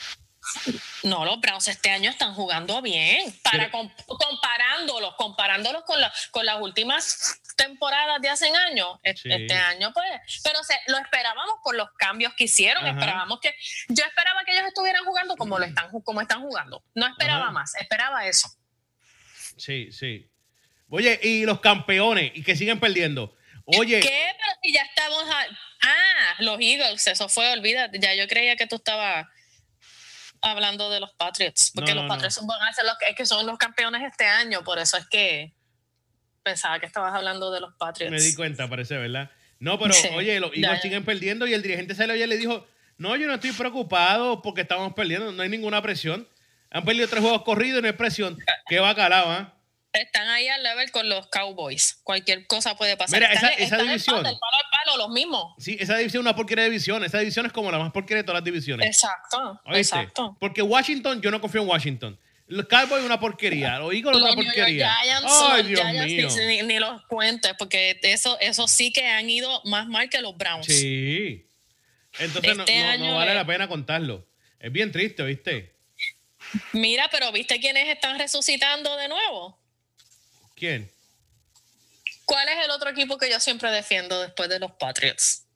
No, los Browns este año están jugando bien. Para Pero- comparándolos, comparándolos con, la- con las últimas temporadas de hace años, e- Sí. este año, pues, pero se, lo esperábamos por los cambios que hicieron. Ajá. Esperábamos que, yo esperaba que ellos estuvieran jugando como lo están, como están jugando. No esperaba Ajá. más, esperaba eso. Sí, sí. Oye, y los campeones, y que siguen perdiendo. Oye, ¿Qué? Pero si ya estamos. a- ah, los Eagles, eso fue, olvídate. Ya yo creía que tú estabas hablando de los Patriots, porque No, los no, Patriots van a ser los que son los campeones este año, por eso es que pensaba que estabas hablando de los Patriots. me di cuenta, parece, ¿verdad? No, pero Sí, oye, los Eagles ya. siguen perdiendo y el dirigente salió y le dijo, No, yo no estoy preocupado porque estamos perdiendo, no hay ninguna presión. Han perdido tres juegos corridos y no hay presión. Qué bacalao, ¿ah? Están ahí al level con los Cowboys. Cualquier cosa puede pasar. Mira, Están- esa- esa están división. palo, el palo al palo, los mismos. Sí, esa división es una porquería de división. Esa división es como la más porquería de todas las divisiones. Exacto, ¿Oíste? exacto. Porque Washington, yo no confío en Washington. Los Cowboys una porquería. Los Eagles es Los York porquería. Giants, Ay, Dios Giants, mío. ni, los cuentes, porque eso, eso sí que han ido más mal que los Browns. Sí. Entonces no- Este no, no vale la pena contarlo. Es bien triste, ¿viste? Mira, pero ¿viste quiénes están resucitando de nuevo? ¿Quién? ¿Cuál es el otro equipo que yo siempre defiendo después de los Patriots?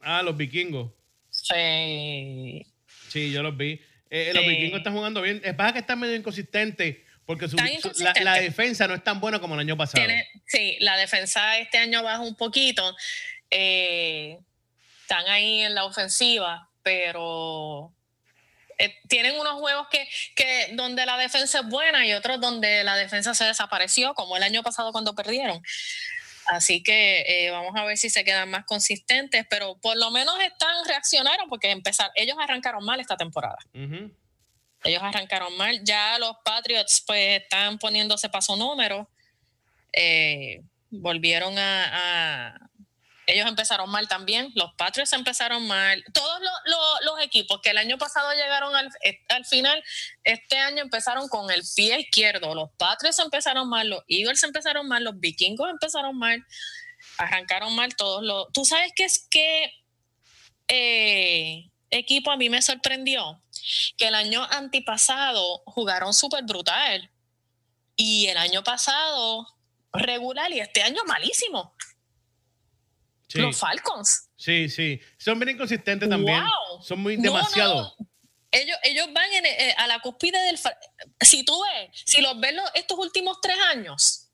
Ah, los vikingos. Sí. Sí, yo los vi. Eh, los Sí. vikingos están jugando bien. Es para que están medio inconsistentes porque su- Están su- la, defensa no es tan buena como el año pasado. Tiene- sí, la defensa este año baja un poquito. Eh, están ahí en la ofensiva, pero eh, tienen unos juegos que, que donde la defensa es buena y otros donde la defensa se desapareció, como el año pasado cuando perdieron. Así que eh, vamos a ver si se quedan más consistentes, pero por lo menos están reaccionaron porque empezar, ellos arrancaron mal esta temporada. Ellos arrancaron mal. Ya los Patriots pues están poniéndose paso número. Eh, volvieron a, a- Ellos empezaron mal también. Los Patriots empezaron mal. Todos los, equipos que el año pasado llegaron al, eh, al final, este año empezaron con el pie izquierdo. Los Patriots empezaron mal, los Eagles empezaron mal, los Vikingos empezaron mal. Arrancaron mal todos los... ¿Tú sabes qué es que eh, equipo a mí me sorprendió? que el año antipasado jugaron súper brutal y el año pasado regular y este año malísimo. Sí, Los Falcons. sí, sí. Son bien inconsistentes también. Wow. Son muy demasiado. no. Ellos, ellos van en, eh, a la cúspide del... Si tú ves, si los ves los- estos últimos tres años,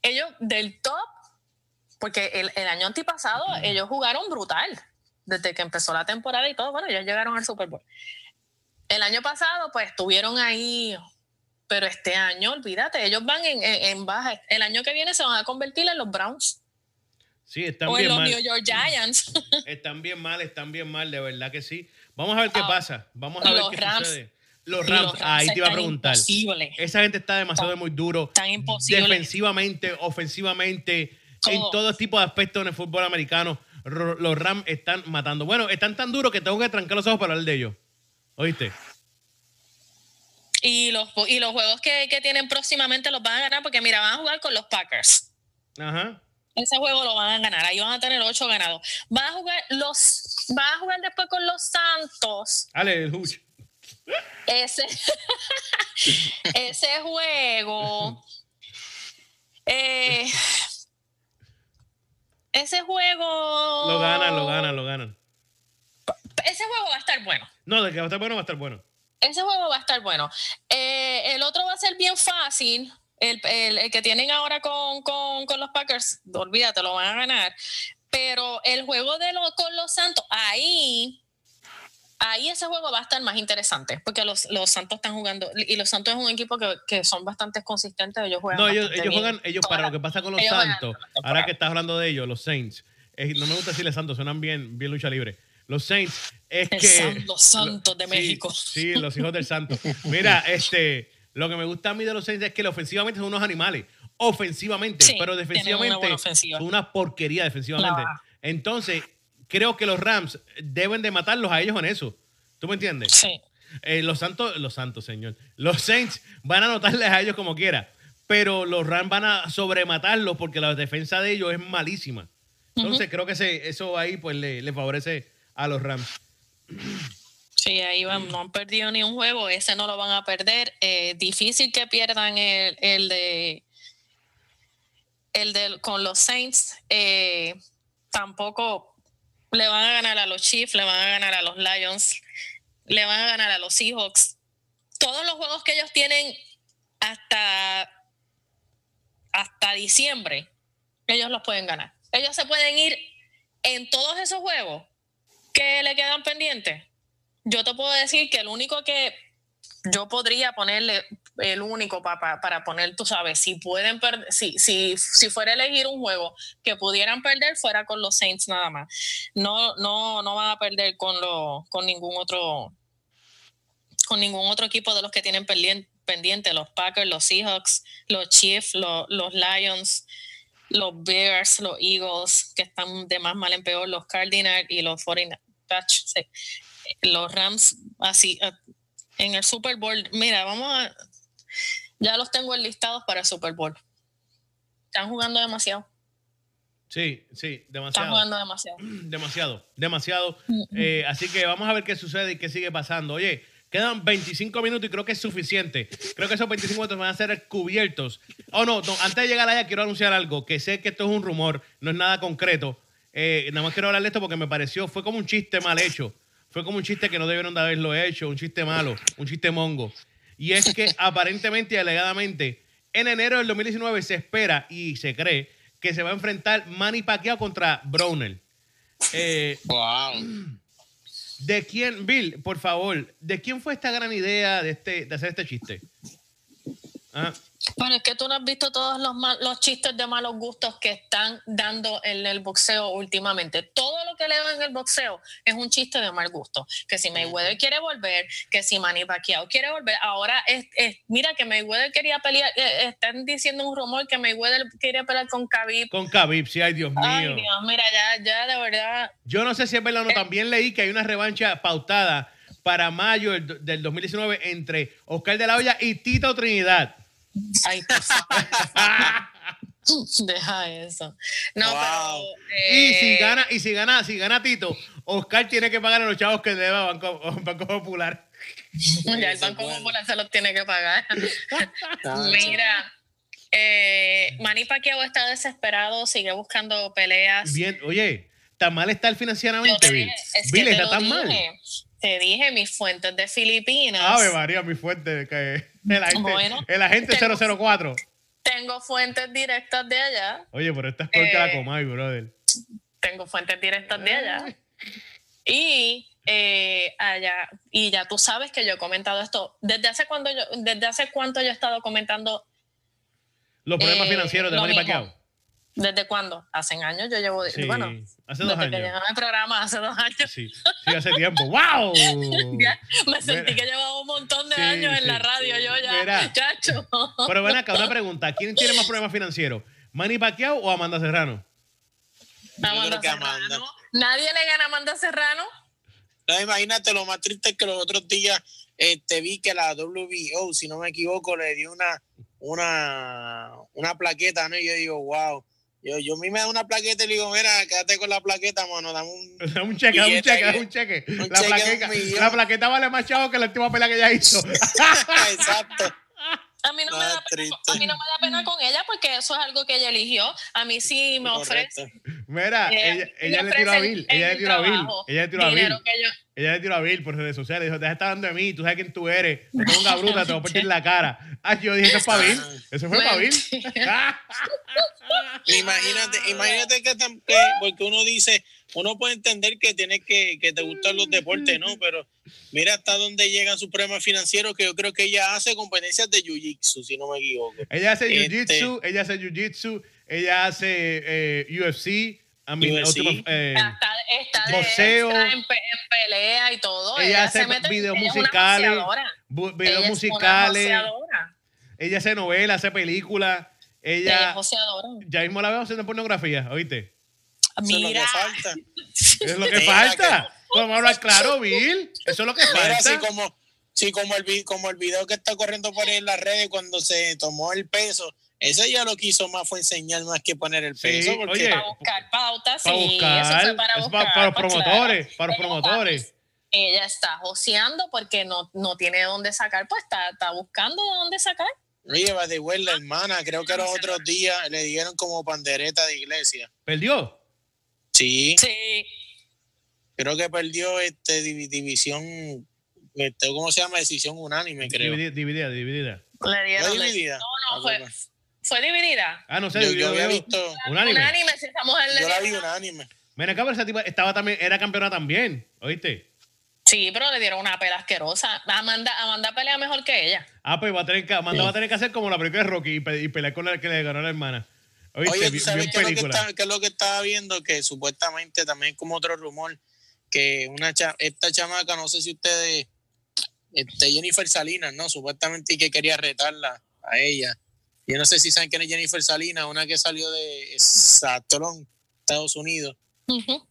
ellos del top, porque el, el año antipasado ellos jugaron brutal, desde que empezó la temporada y todo, bueno, ellos llegaron al Super Bowl. El año pasado, pues, estuvieron ahí, pero este año, olvídate, ellos van en, en- en baja. El año que viene se van a convertir en los Browns Sí, están o en bien los mal. New York Giants. Están bien mal, están bien mal, de verdad que sí. Vamos a ver qué Ah, pasa. Vamos a ver los qué Rams. sucede. Los Rams, los Rams ahí te iba a preguntar. imposibles. Esa gente está demasiado muy duro. Tan imposible. Defensivamente, ofensivamente, en Todo. tipo de aspectos en el fútbol americano, los Rams están matando. Bueno, están tan duros que tengo que trancar los ojos para hablar de ellos. ¿Oíste? Y los, y los juegos que, que tienen próximamente los van a ganar porque, mira, van a jugar con los Packers. Ajá. Ese juego lo van a ganar. Ahí van a tener ocho ganados. Van a jugar los, van a jugar después con los Santos. Dale, el Huch. Ese, ese juego. eh, ese juego. Lo ganan, lo ganan, lo ganan. Ese juego va a estar bueno. No, de que va a estar bueno, va a estar bueno. Ese juego va a estar bueno. Eh, el otro va a ser bien fácil. El, el- el que tienen ahora con, con- con los Packers, olvídate, lo van a ganar. Pero el juego de lo- con los Santos, ahí, ahí ese juego va a estar más interesante, porque los, los Santos están jugando, y los Santos es un equipo que, que son bastante consistentes, ellos juegan. No, ellos, juegan, ellos para la- lo que pasa con los Santos, ahora que estás hablando de ellos, los Saints, eh, no me gusta decirle Santos, suenan bien, bien lucha libre. Los Saints es El que... san- los Santos de Sí, México. Sí, los hijos del santo. Mira, este, lo que me gusta a mí de los Saints es que ofensivamente son unos animales. Ofensivamente, Sí, pero una defensivamente ofensiva. son una porquería defensivamente. Entonces, creo que los Rams deben de matarlos a ellos en eso. ¿Tú me entiendes? Sí. Eh, los santos, los santos, señor. Los Saints van a anotarles a ellos como quiera. Pero los Rams van a sobrematarlos porque la defensa de ellos es malísima. Entonces, creo que ese- eso ahí pues le, le favorece a los Rams. Sí, ahí van, no han perdido ni un juego, ese no lo van a perder. Eh, difícil que pierdan el, el de el de con los Saints. Eh, tampoco le van a ganar a los Chiefs, le van a ganar a los Lions, le van a ganar a los Seahawks. Todos los juegos que ellos tienen hasta hasta diciembre, ellos los pueden ganar. Ellos se pueden ir en todos esos juegos que le quedan pendientes yo te puedo decir que el único que yo podría ponerle el único para, para poner, tú sabes, si pueden perder, si, si, si fuera a elegir un juego que pudieran perder, fuera con los Saints nada más. No, no, no van a perder con, lo, con ningún otro con ningún otro equipo de los que tienen pendiente, los Packers, los Seahawks, los Chiefs, los, Lions, los Bears, los Eagles, que están de más mal en peor, los Cardinals y los 49 los Rams, así, eh, en el Super Bowl, mira, vamos a, ya los tengo enlistados para el Super Bowl. Están jugando demasiado. Sí, sí, demasiado. Están jugando demasiado. Demasiado, demasiado. Eh, así que vamos a ver qué sucede y qué sigue pasando. Oye, quedan 25 minutos y creo que es suficiente. Creo que esos 25 minutos van a ser cubiertos. Oh, no, no, antes de llegar allá quiero anunciar algo, que sé que esto es un rumor, no es nada concreto. Eh, nada más quiero hablar de esto porque me pareció, fue como un chiste mal hecho. Fue como un chiste que no debieron de haberlo hecho, un chiste malo, un chiste mongo. Y es que aparentemente y alegadamente, en enero del 2019 se espera y se cree que se va a enfrentar Manny Pacquiao contra Browner. Eh, wow. ¿De quién, Bill, por favor, de quién fue esta gran idea de, este, de hacer este chiste? Ah. Bueno, es que tú no has visto todos los, los chistes de malos gustos que están dando en el boxeo últimamente. Todo lo que leo en el boxeo es un chiste de mal gusto. Que si Mayweather quiere volver, que si Manny Pacquiao quiere volver. Ahora, es, mira que Mayweather quería pelear, eh, están diciendo un rumor que Mayweather quería pelear con Khabib. Con Khabib, sí, ay Dios mío. Ay Dios, mira, ya, ya de verdad. Yo no sé si es verdad o no, eh. también leí que hay una revancha pautada para mayo del, 2019 entre Oscar de la Hoya y Tito Trinidad. Ay, Deja eso. No, pero. y si eh, gana, y si gana, si gana Tito, Oscar tiene que pagar a los chavos que debe a Banco, Banco Popular. ya el Banco Popular se los tiene que pagar. Mira, eh, Manny Pacquiao está desesperado, sigue buscando peleas. Bien, oye, tan mal está el financieramente, Bill. Bill está tan mal. Te dije mis fuentes de Filipinas. Ave María, mi fuente. Que el agente, el agente 004. Tengo fuentes directas de allá. Oye, pero esta es porque la eh, Comay, brother. Tengo fuentes directas de allá. Y eh, allá, y ya tú sabes que yo he comentado esto. ¿Desde hace, cuando yo, desde hace cuánto yo he estado comentando? Los problemas eh, financieros de Manny Pacquiao. ¿Desde cuándo? Hace años yo llevo. Sí, bueno, hace dos desde años. que el programa, hace dos años. Sí, sí hace tiempo. ¡Wow! me sentí que llevaba un montón de años en la radio, yo ya. Mira, chacho. Pero ven acá, una pregunta: ¿quién tiene más problemas financieros? ¿Manny Pacquiao o Amanda Serrano? Amanda Serrano. ¿Nadie le gana a Amanda Serrano? No, imagínate, lo más triste es que los otros días este, vi que la WBO, si no me equivoco, le dio una, una, una plaqueta, ¿no? Y yo digo, wow yo, yo a mí me da una plaqueta y le digo, mira, quédate con la plaqueta, mano, dame un... un cheque, dame un cheque, dame un cheque. la, plaqueta, la plaqueta vale más chavo que la última pelea que ella hizo. Exacto. A mí, no me da pena, a mí no me da pena con ella porque eso es algo que ella eligió. A mí sí me ofrece. Mira, ella, ella le tiró a Bill. Ella le tiró a Bill. Ella le tiró a Bill. Ella le tiró a Bill por redes sociales. Dijo, de estar dando de mí. Tú sabes quién tú eres. Te tengo una bruta, te voy a partir la cara. Ah, yo dije, eso es para Bill. Eso fue para Bill. imagínate, imagínate que, porque uno dice, uno puede entender que tienes que, que te gustan los deportes, ¿no? Pero mira hasta dónde llegan sus problemas financieros, que yo creo que ella hace competencias de jiu-jitsu, si no me equivoco. Ella hace este jiu-jitsu, ella hace jiu-jitsu, ella hace eh, UFC. A mí, eh, está, está, boxeo, en, pelea y todo. Ella, hace videos musicales. Videos musicales. Ella hace novelas, hace películas. Ella, ya mismo la veo haciendo pornografía, ¿oíste? Mira. Eso es lo que falta. es lo que falta. Vamos a hablar claro, Bill. Eso es lo que falta. Así como, sí, como el, como el video que está corriendo por ahí en las redes cuando se tomó el peso. Ese ya lo que hizo más fue enseñar más que poner el peso. porque para buscar pautas, para buscar, eso para, buscar, para, los pues promotores, para los promotores. Ella está joseando porque no, no tiene dónde sacar, pues está, está buscando dónde sacar. Oye, va de la hermana, creo que los otros días le dieron como pandereta de iglesia. ¿Perdió? Sí. Sí. Creo que perdió este división, este, ¿cómo se llama? Decisión unánime, creo. Dividida, dividida. Le dieron dividida? No, no, fue, fue dividida. Ah, no sé, yo, yo había visto unánime. Unánime, si estamos en Yo la vi unánime. Mira, acá esa tipa estaba también, era campeona también, ¿oíste? Sí, pero le dieron una pela asquerosa. Amanda, Amanda pelea mejor que ella. Ah, pues va a tener que, Amanda va a tener que hacer como la película de Rocky y, pe- y pelear con la que le ganó la hermana. Oíste, Oye, ¿tú sabes qué es, lo que está- qué es lo que estaba viendo? Que supuestamente también como otro rumor, que una cha- esta chamaca, no sé si ustedes, este, Jennifer Salinas, ¿no? Supuestamente y que quería retarla a ella. Yo no sé si saben quién es Jennifer Salinas, una que salió de Satrón, Estados Unidos, Ujú.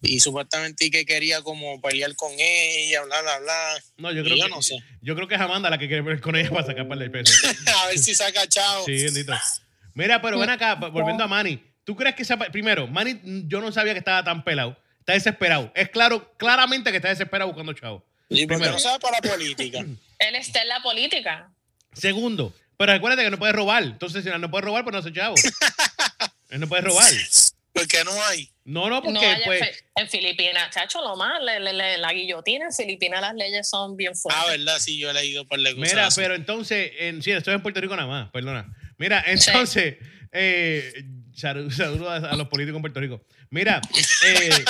y supuestamente y que quería como pelear con ella, bla, bla, bla. No, yo Y creo yo que no sé. yo creo que es Amanda la que quiere ver con ella para sacar para el peso. a ver si saca chao. Sí, bendito. Mira, pero ven acá, volviendo a Manny. ¿Tú crees que esa, primero, Manny, yo no sabía que estaba tan pelado. Está desesperado. Es claro, claramente que está desesperado buscando chavo. Y porque Primero. no sabe para la política. Él está en la política. Segundo, pero recuérdate que no puede robar. Entonces, si no puede robar, pues no hace chavo. Él no puede robar. Porque no hay. No, no, No porque hay pues. En Filipinas, chacho, lo más, le- le- le- la guillotina en Filipinas las leyes son bien fuertes. Ah, verdad, sí, yo he leído por la Mira, pero entonces, en, sí, estoy en Puerto Rico nada más, perdona. Mira, entonces, eh, saludos a, a los políticos en Puerto Rico. Mira, eh,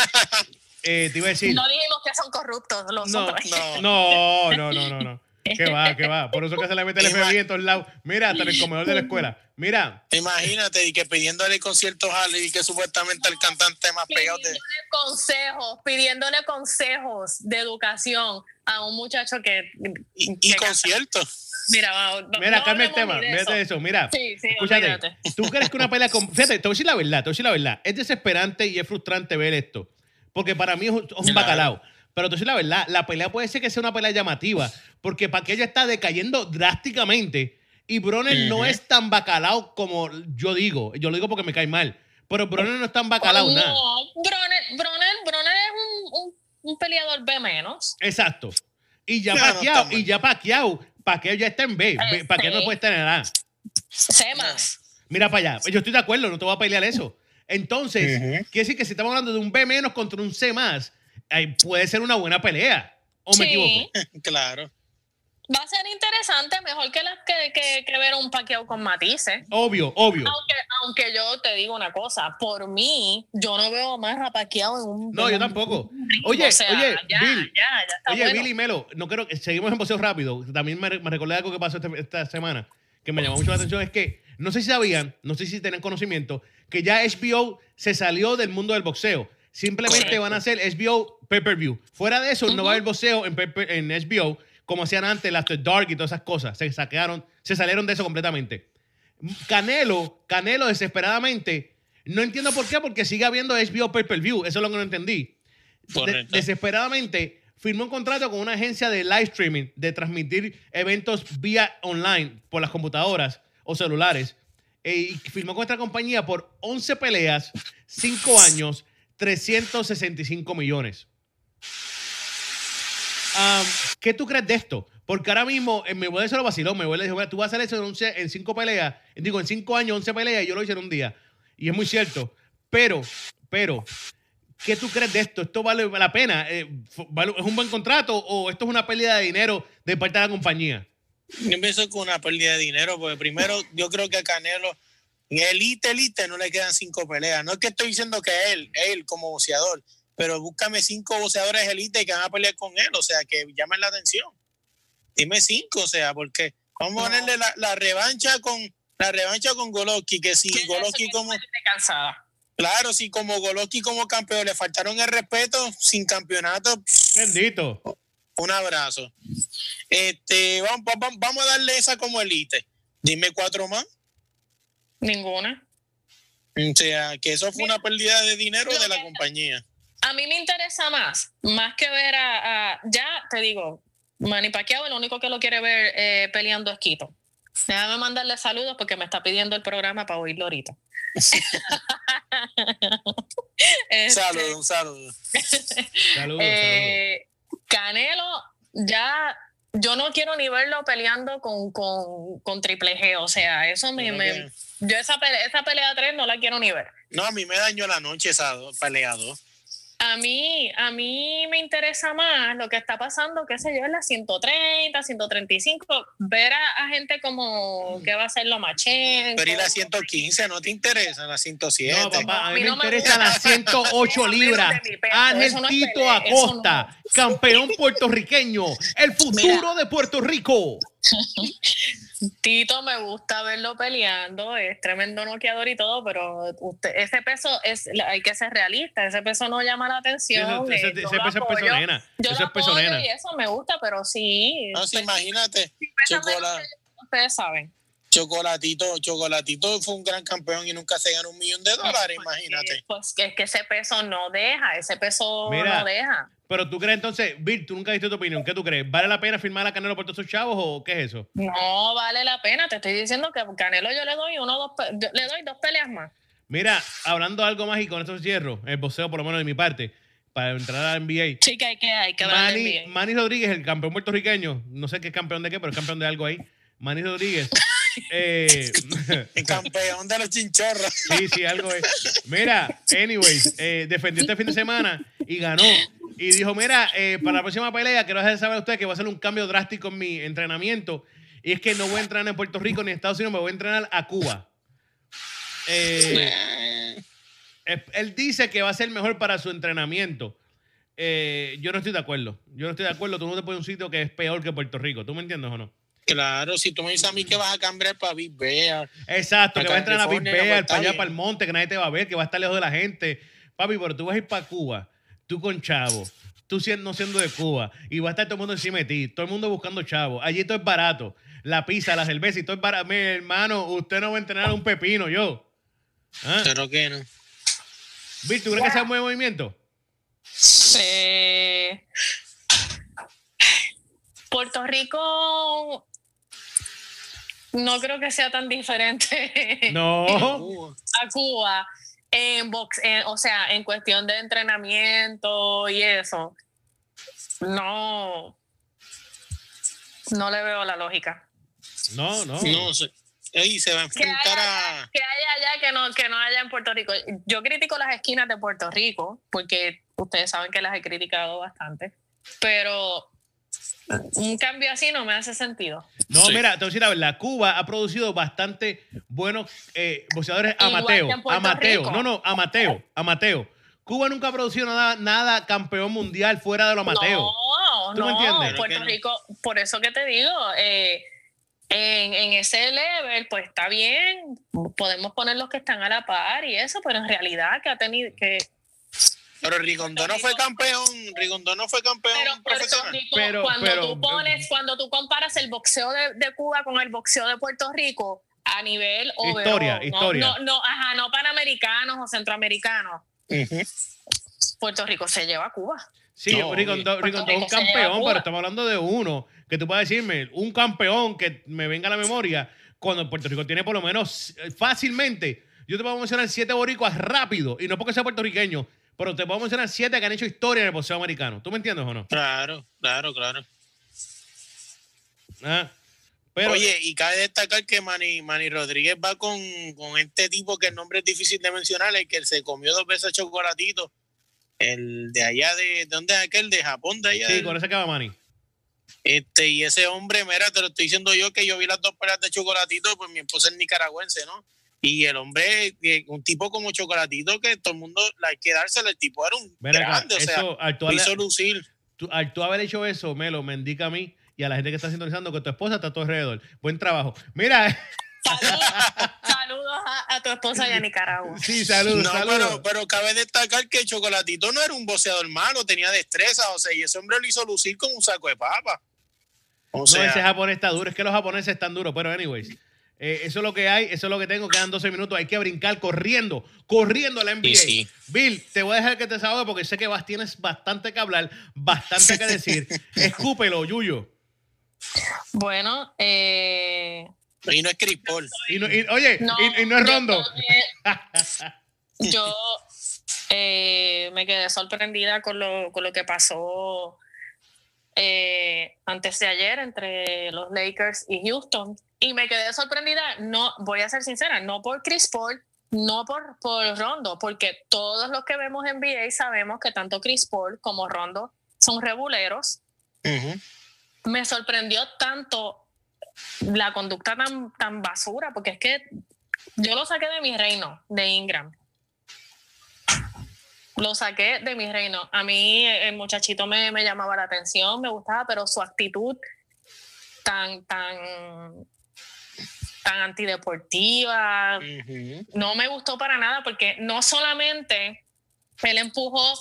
eh, te iba a decir. No dijimos que son corruptos los No, otros. no. no, no, no, no, no. ¿Qué va, qué va? Por eso que se le mete el FBI en todos lados. Mira, hasta en el comedor de la escuela. Mira, Imagínate, y que pidiéndole conciertos a y que supuestamente el cantante más pegado de. Pidiéndole consejos, pidiéndole consejos de educación a un muchacho que. Y, que y canta- conciertos. Mira, va, no- mira, no cambia el tema. Mírate eso. eso. Mira, Sí, sí, escúchate. olvídate. ¿Tú crees que una pelea con. Fíjate, te voy a decir la verdad, te voy a decir la verdad. Es desesperante y es frustrante ver esto. Porque para mí es un, es un Claro. bacalao. Pero te voy a decir la verdad, la pelea puede ser que sea una pelea llamativa. Porque Paquello está decayendo drásticamente. Y Bronner no es tan bacalao como yo digo. Yo lo digo porque me cae mal. Pero Bronner no es tan bacalao, no, nada. Bronner, Bronner, Bronner es un, un, un peleador B menos. Exacto. Y ya No, no Pacquiao, y ya Pacquiao, Pacquiao ya está en B. Eh, Pacquiao no sí. puede estar en A. C más. Mira para allá. Yo estoy de acuerdo, no te voy a pelear eso. Entonces, quiere decir que si estamos hablando de un B menos contra un C más, puede ser una buena pelea. ¿O me Sí. equivoco? Claro. Va a ser interesante, mejor que, las que, que, que ver un paqueo con matices. Obvio, obvio. Aunque, aunque yo te digo una cosa, por mí, yo no veo más a Pacquiao en un. No, yo tampoco. Oye, O sea, oye, ya, Bill. ya, ya está Oye, bueno. Billy Melo, no creo que seguimos en boxeo rápido. También me, me recordé algo que pasó este- esta semana que me llamó mucho la atención. Es que no sé si sabían, no sé si tenían conocimiento, que ya HBO se salió del mundo del boxeo. Simplemente van a hacer HBO pay-per-view. Fuera de eso, no va a haber boxeo en, en HBO como hacían antes, el After Dark y todas esas cosas. Se saquearon, se salieron de eso completamente. Canelo, Canelo desesperadamente, no entiendo por qué, porque sigue habiendo HBO pay-per-view. Eso es lo que no entendí. De- desesperadamente firmó un contrato con una agencia de live streaming de transmitir eventos vía online por las computadoras o celulares. Eh, y firmó con esta compañía por 11 peleas, 5 años, 365 millones. Am, ¿Qué tú crees de esto? Porque ahora mismo eh, mi abuelo se lo vaciló. Mi abuelo dijo, "Mira, tú vas a hacer eso en, 11 en 5 peleas. Digo, en 5 años, 11 peleas y yo lo hice en un día. Y es muy cierto. Pero, pero, ¿qué tú crees de esto? ¿Esto vale la pena? Eh, ¿Es un buen contrato o esto es una pérdida de dinero de parte de la compañía? Yo pienso que una pérdida de dinero, porque primero yo creo que a Canelo, en elite, elite, no le quedan cinco peleas. No es que estoy diciendo que él, él como boxeador, pero búscame cinco boxeadores elite que van a pelear con él, o sea, que llamen la atención. Dime cinco, o sea, porque vamos a ponerle la, la revancha con la revancha con Golovkin, que si ya como, cansada. claro, si como Golovkin como campeón le faltaron el respeto, sin campeonato, Bendito. un abrazo. Este, vamos, vamos, vamos a darle esa como elite. Dime cuatro más. Ninguna. O sea, que eso fue una pérdida de dinero de la que- compañía. A mí me interesa más, más que ver a, a- ya te digo, Manny Pacquiao, el único que lo quiere ver eh, peleando es Quito. Déjame mandarle saludos porque me está pidiendo el programa para oírlo ahorita. Este, Saludos, un saludo. Saludos, saludos. eh, Canelo, ya yo no quiero ni verlo peleando con, con, con Triple G. O sea, eso me. Yo no me- quiero. yo esa pelea, esa pelea 3 no la quiero ni ver. No, a mí me dañó la noche esa do- peleado. A mí, a mí me interesa más lo que está pasando, qué sé yo, en la 130, 135, ver a, a gente como que va a ser lo Machenko. Pero y la 115, ¿no te interesa? La 107. No, papá, a a mí me no me interesa gusta. las 108 A mí no libras. Ángel no Tito Acosta, campeón puertorriqueño, el futuro de Puerto Rico. Tito me gusta verlo peleando, es tremendo noqueador y todo, pero usted, ese peso es, hay que ser realista, ese peso no llama la atención. Sí, ese- eh, ese- ese peso es peso nena, Yo ese lo peso nena. y eso me gusta, pero sí. No, sí, pues, imagínate. ustedes saben. Chocolatito, Chocolatito fue un gran campeón y nunca se ganó un millón de dólares, imagínate. Pues que es que ese peso no deja, ese peso Mira. no deja. Pero tú crees entonces, Bill, tú nunca diste tu opinión. ¿Qué tú crees? ¿Vale la pena firmar a Canelo por todos esos chavos o qué es eso? No vale la pena, te estoy diciendo que Canelo yo le doy uno, dos, le doy dos peleas más. Mira, hablando algo más y con esto cierro, el boxeo por lo menos de mi parte, para entrar a la NBA. Sí que hay que, hay que Manny, Rodríguez, el campeón puertorriqueño, no sé qué es campeón de qué, pero es campeón de algo ahí. Manny Rodríguez. eh, El campeón de los chinchorros. sí, sí, algo es. Mira, anyways, eh, defendió este fin de semana y ganó. Y dijo, mira, eh, para la próxima pelea quiero de saber a ustedes que va a ser un cambio drástico en mi entrenamiento. Y es que no voy a entrenar en Puerto Rico ni en Estados Unidos, me voy a entrenar a Cuba. Eh, él dice que va a ser mejor para su entrenamiento. Yo no estoy de acuerdo. Yo no estoy de acuerdo. Tú no te pones un sitio que es peor que Puerto Rico. ¿Tú me entiendes o no? Claro, si tú me dices a mí que vas a cambiar para Big Bear, Exacto, que Para va a entrar a Big Bear, pues, para allá, para el monte, que nadie te va a ver, que va a estar lejos de la gente. Papi, pero tú vas a ir para Cuba, tú con chavo, tú siendo, no siendo de Cuba, y va a estar todo el mundo encima de ti, todo el mundo buscando chavo. Allí todo es barato. La pizza, la cerveza y todo es barato. Mi hermano, usted no va a entrenar un pepino, yo. ¿Ah? pero que no. Bill, ¿tú crees que sea un buen movimiento? Eh, Puerto Rico no creo que sea tan diferente No. A Cuba en box, en- o sea, en cuestión de entrenamiento y eso. No, no le veo la lógica. No, no. no sé. Ey, se va a enfrentar a. que haya allá que no, que no haya en Puerto Rico. Yo critico las esquinas de Puerto Rico, porque ustedes saben que las he criticado bastante, pero un cambio así no me hace sentido. No, Sí. mira, te voy a decir la verdad. Cuba ha producido bastante buenos eh, boxeadores amateo. Amateo. Rico. No, no, amateo. Amateo. Cuba nunca ha producido nada, nada campeón mundial fuera de lo amateo. No, ¿Tú me no, entiendes? Puerto no. Rico, por eso que te digo, eh, en, en ese level, pues está bien, podemos poner los que están a la par y eso, pero en realidad que ha tenido que... Pero Rigondo no fue campeón. Rigondo no fue campeón Pero profesional. Rico, Pero- cuando pero- tú pones, cuando tú comparas el boxeo de, de Cuba con el boxeo de Puerto Rico a nivel overall, Historia, no, historia. No, no, ajá, no panamericanos o centroamericanos. Puerto Rico se lleva a Cuba. Sí, No, Rigondo, Rigondo es un campeón, pero estamos hablando de uno que tú puedes decirme, un campeón que me venga a la memoria, cuando Puerto Rico tiene por lo menos eh, fácilmente, yo te puedo mencionar siete boricuas rápido, y no porque sea puertorriqueño, pero te puedo mencionar siete que han hecho historia en el boxeo americano. ¿Tú me entiendes o no? Claro, claro, claro. Ah, Pero, Oye, y cabe destacar que Manny, Manny Rodríguez va con, con este tipo que el nombre es difícil de mencionar, el que se comió dos veces chocolatito. El de allá de, ¿de dónde es aquel? De Japón, de allá. sí, del- con ese acaba Manny. Este, y ese hombre, mira, te lo estoy diciendo yo que yo vi las dos peleas de chocolatito, pues mi esposa es nicaragüense, ¿no? Y el hombre, un tipo como chocolatito que todo el mundo la hay que dárselo, el tipo era un Ven acá, grande, o sea, eso, al tú, lo darle- hizo lucir. tú- al tú haber hecho eso, Melo, me indica a mí y a la gente que está sintonizando que tu esposa está a tu alrededor. Buen trabajo. Mira, Saludos, saludos a, a tu esposa y a Nicaragua. sí, saludos, No, saludos. pero, pero cabe destacar que Chocolatito no era un boxeador malo, tenía destreza, o sea, y ese hombre lo hizo lucir como un saco de papa. O No, sea, ese japonés está duro. Es que los japoneses están duros. Pero, anyways, eh, eso es lo que hay. Eso es lo que tengo. Quedan 12 minutos. Hay que brincar corriendo. Corriendo a la NBA. Sí, sí. Bill, te voy a dejar que te salude porque sé que vas, tienes bastante que hablar, bastante que decir. Escúpelo, Yuyo. Bueno, eh, y no es Chris Paul. Y no- y- oye, no, y, y no es yo rondo. Yo eh, me quedé sorprendida con lo, con lo que pasó eh, antes de ayer entre los Lakers y Houston. Y me quedé sorprendida, no, voy a ser sincera, no por Chris Paul, no por, por Rondo, porque todos los que vemos en NBA sabemos que tanto Chris Paul como Rondo son reguleros. Me sorprendió tanto la conducta tan, tan basura, porque es que yo lo saqué de mi reino, de Ingram. Lo saqué de mi reino. A mí el muchachito me, me llamaba la atención, me gustaba, pero su actitud tan, tan tan antideportiva. No me gustó para nada porque no solamente él empujó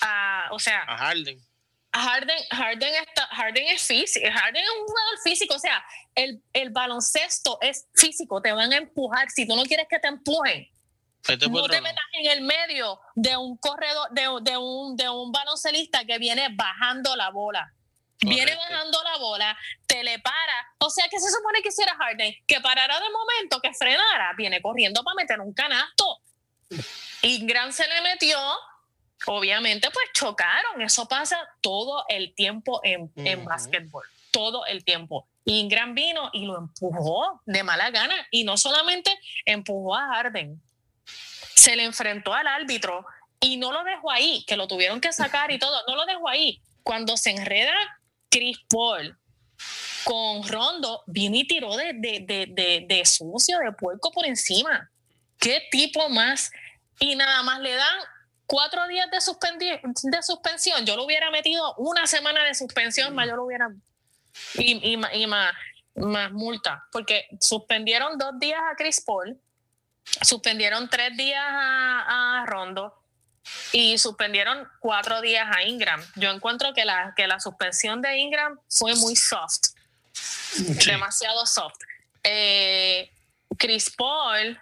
a, o sea, a Harden. A Harden, Harden, está, Harden es físico, Harden es un jugador físico, o sea, el, el, baloncesto es físico, te van a empujar, si tú no quieres que te empujen, no te metas en el medio de un corredor, de, de, un, de un baloncelista que viene bajando la bola. Viene bajando la bola, te le para. O sea, que se supone que hiciera Harden? Que parara de momento, que frenara. Viene corriendo para meter un canasto. Ingram se le metió. Obviamente, pues chocaron. Eso pasa todo el tiempo en, en básquetbol. Todo el tiempo. Ingram vino y lo empujó de mala gana. Y no solamente empujó a Harden, se le enfrentó al árbitro y no lo dejó ahí, que lo tuvieron que sacar y todo. No lo dejó ahí. Cuando se enreda Chris Paul con Rondo vino y tiró de, de, sucio, de puerco por encima. ¿Qué tipo más? Y nada más le dan cuatro días de, de suspensión. Yo lo hubiera metido una semana de suspensión, más yo lo hubiera. Y, y, más, más multa, porque suspendieron dos días a Chris Paul, suspendieron tres días a, a Rondo y suspendieron cuatro días a Ingram. Yo encuentro que la, que la suspensión de Ingram fue muy soft, demasiado soft. Eh, Chris Paul,